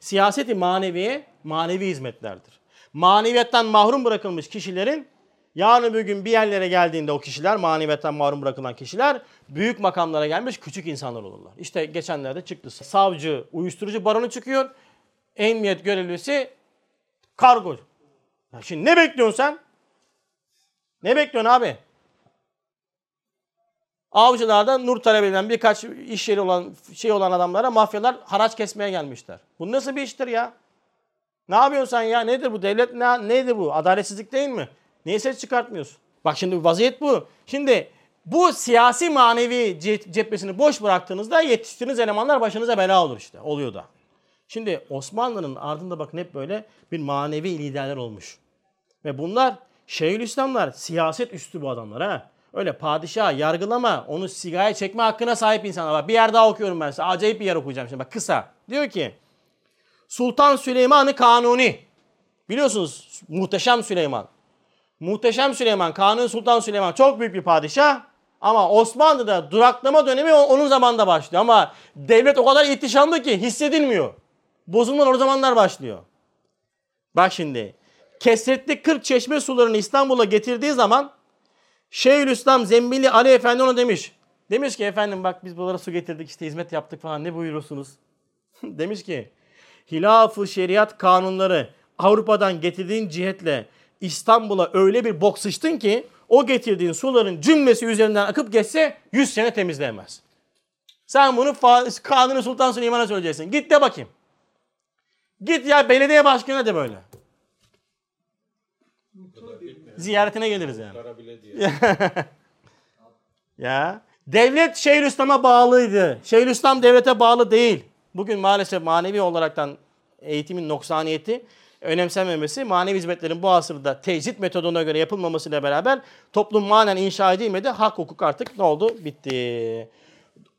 Siyaseti maneviye, manevi hizmetlerdir. Maneviyattan mahrum bırakılmış kişilerin yarın bir gün bir yerlere geldiğinde o kişiler, maneviyattan mahrum bırakılan kişiler büyük makamlara gelmiş küçük insanlar olurlar. İşte geçenlerde çıktı. Savcı, uyuşturucu baronu çıkıyor. Emniyet görevlisi kargo. Ya şimdi ne bekliyorsun sen? Ne bekliyorsun abi? Avcılarda nur talep edilen birkaç iş yeri olan şey olan adamlara mafyalar haraç kesmeye gelmişler. Bu nasıl bir iştir ya? Ne yapıyorsun sen ya? Nedir bu? Devlet ne, neydi bu? Adaletsizlik değil mi? Niye ses çıkartmıyorsun? Bak şimdi vaziyet bu. Şimdi bu siyasi manevi cephesini boş bıraktığınızda yetiştirdiğiniz elemanlar başınıza bela olur işte. Oluyor da. Şimdi Osmanlı'nın ardında bakın hep böyle bir manevi liderler olmuş. Ve bunlar Şeyhülislamlar siyaset üstü bu adamlar ha. Öyle padişah yargılama, onu sigaya çekme hakkına sahip insanlar var. Bir yer daha okuyorum ben size. Acayip bir yer okuyacağım şimdi. Bak kısa. Diyor ki Sultan Süleyman-ı Kanuni. Biliyorsunuz Muhteşem Süleyman. Muhteşem Süleyman, Kanuni Sultan Süleyman çok büyük bir padişah. Ama Osmanlı'da duraklama dönemi onun zamanında başlıyor. Ama devlet o kadar ihtişamlı ki hissedilmiyor. Bozulmalar o zamanlar başlıyor. Bak şimdi. Kesretli 40 çeşme sularını İstanbul'a getirdiği zaman Şeyhülislam Zembili Ali Efendi ona demiş. Demiş ki efendim bak biz buralara su getirdik işte hizmet yaptık falan ne buyurursunuz? demiş ki hilaf-ı şeriat kanunları Avrupa'dan getirdiğin cihetle İstanbul'a öyle bir bok sıçtın ki o getirdiğin suların cümlesi üzerinden akıp geçse 100 sene temizleyemez. Sen bunu Kanuni Sultan Süleyman'a söyleyeceksin. Git de bakayım. Git ya belediye başkanı de böyle. Ziyaretine geliriz yani. ya devlet Şeyhülislam'a bağlıydı. Şeyhülislam devlete bağlı değil. Bugün maalesef manevi olaraktan eğitimin noksaniyeti önemsenmemesi, manevi hizmetlerin bu asırda tecrit metoduna göre yapılmamasıyla beraber toplum manen inşa edilmedi. Hak hukuk artık ne oldu? Bitti.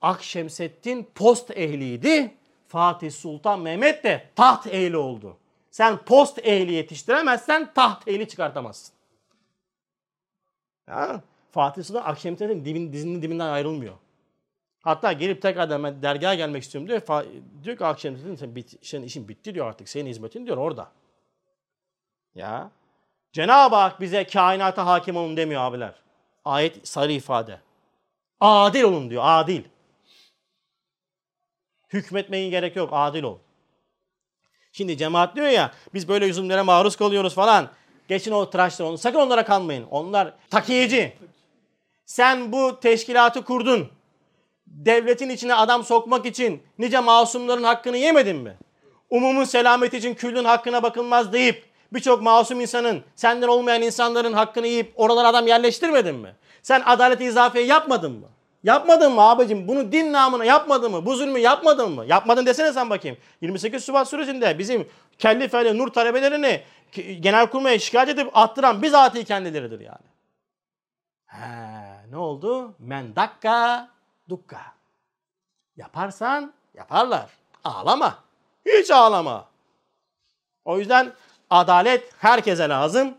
Akşemseddin post ehliydi. Fatih Sultan Mehmet de taht ehli oldu. Sen post ehli yetiştiremezsen taht ehli çıkartamazsın. Ya, Fatih Sultan Akşemseddin dibin, dizinin dibinden ayrılmıyor. Hatta gelip tekrardan ben dergaha gelmek istiyorum diyor. Diyor ki Akşemseddin sen bit, senin işin bitti diyor artık. Senin hizmetin diyor orada. Ya. Cenab-ı Hak bize kainata hakim olun demiyor abiler. Ayet sarı ifade. Adil olun diyor. Adil. Hükmetmeyin gerek yok. Adil ol. Şimdi cemaat diyor ya biz böyle üzümlere maruz kalıyoruz falan. Geçin o tıraşları onu. Sakın onlara kanmayın. Onlar takiyeci. Sen bu teşkilatı kurdun. Devletin içine adam sokmak için nice masumların hakkını yemedin mi? Umumun selameti için küllün hakkına bakılmaz deyip birçok masum insanın, senden olmayan insanların hakkını yiyip oralara adam yerleştirmedin mi? Sen adalet izafiye yapmadın mı? Yapmadın mı abicim? Bunu din namına yapmadın mı? Bu zulmü yapmadın mı? Yapmadın desene sen bakayım. 28 Şubat sürecinde bizim kelli felli nur talebelerini genelkurmaya şikayet edip attıran bizatihi kendileridir yani. He, ne oldu? Men dakka dukka. Yaparsan yaparlar. Ağlama. Hiç ağlama. O yüzden adalet herkese lazım.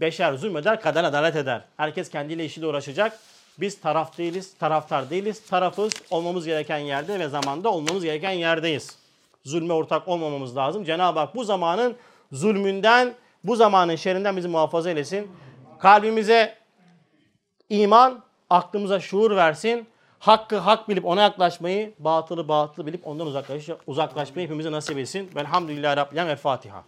Beşer zulmeder, kader adalet eder. Herkes kendiyle işiyle uğraşacak. Biz taraf değiliz, taraftar değiliz. Tarafız olmamız gereken yerde ve zamanda olmamız gereken yerdeyiz. Zulme ortak olmamamız lazım. Cenab-ı Hak bu zamanın zulmünden, bu zamanın şerrinden bizi muhafaza eylesin. Kalbimize iman, aklımıza şuur versin. Hakkı hak bilip ona yaklaşmayı, batılı batılı bilip ondan uzaklaş, uzaklaşmayı hepimize nasip etsin. Velhamdülillahi Rabbil. El Fatiha.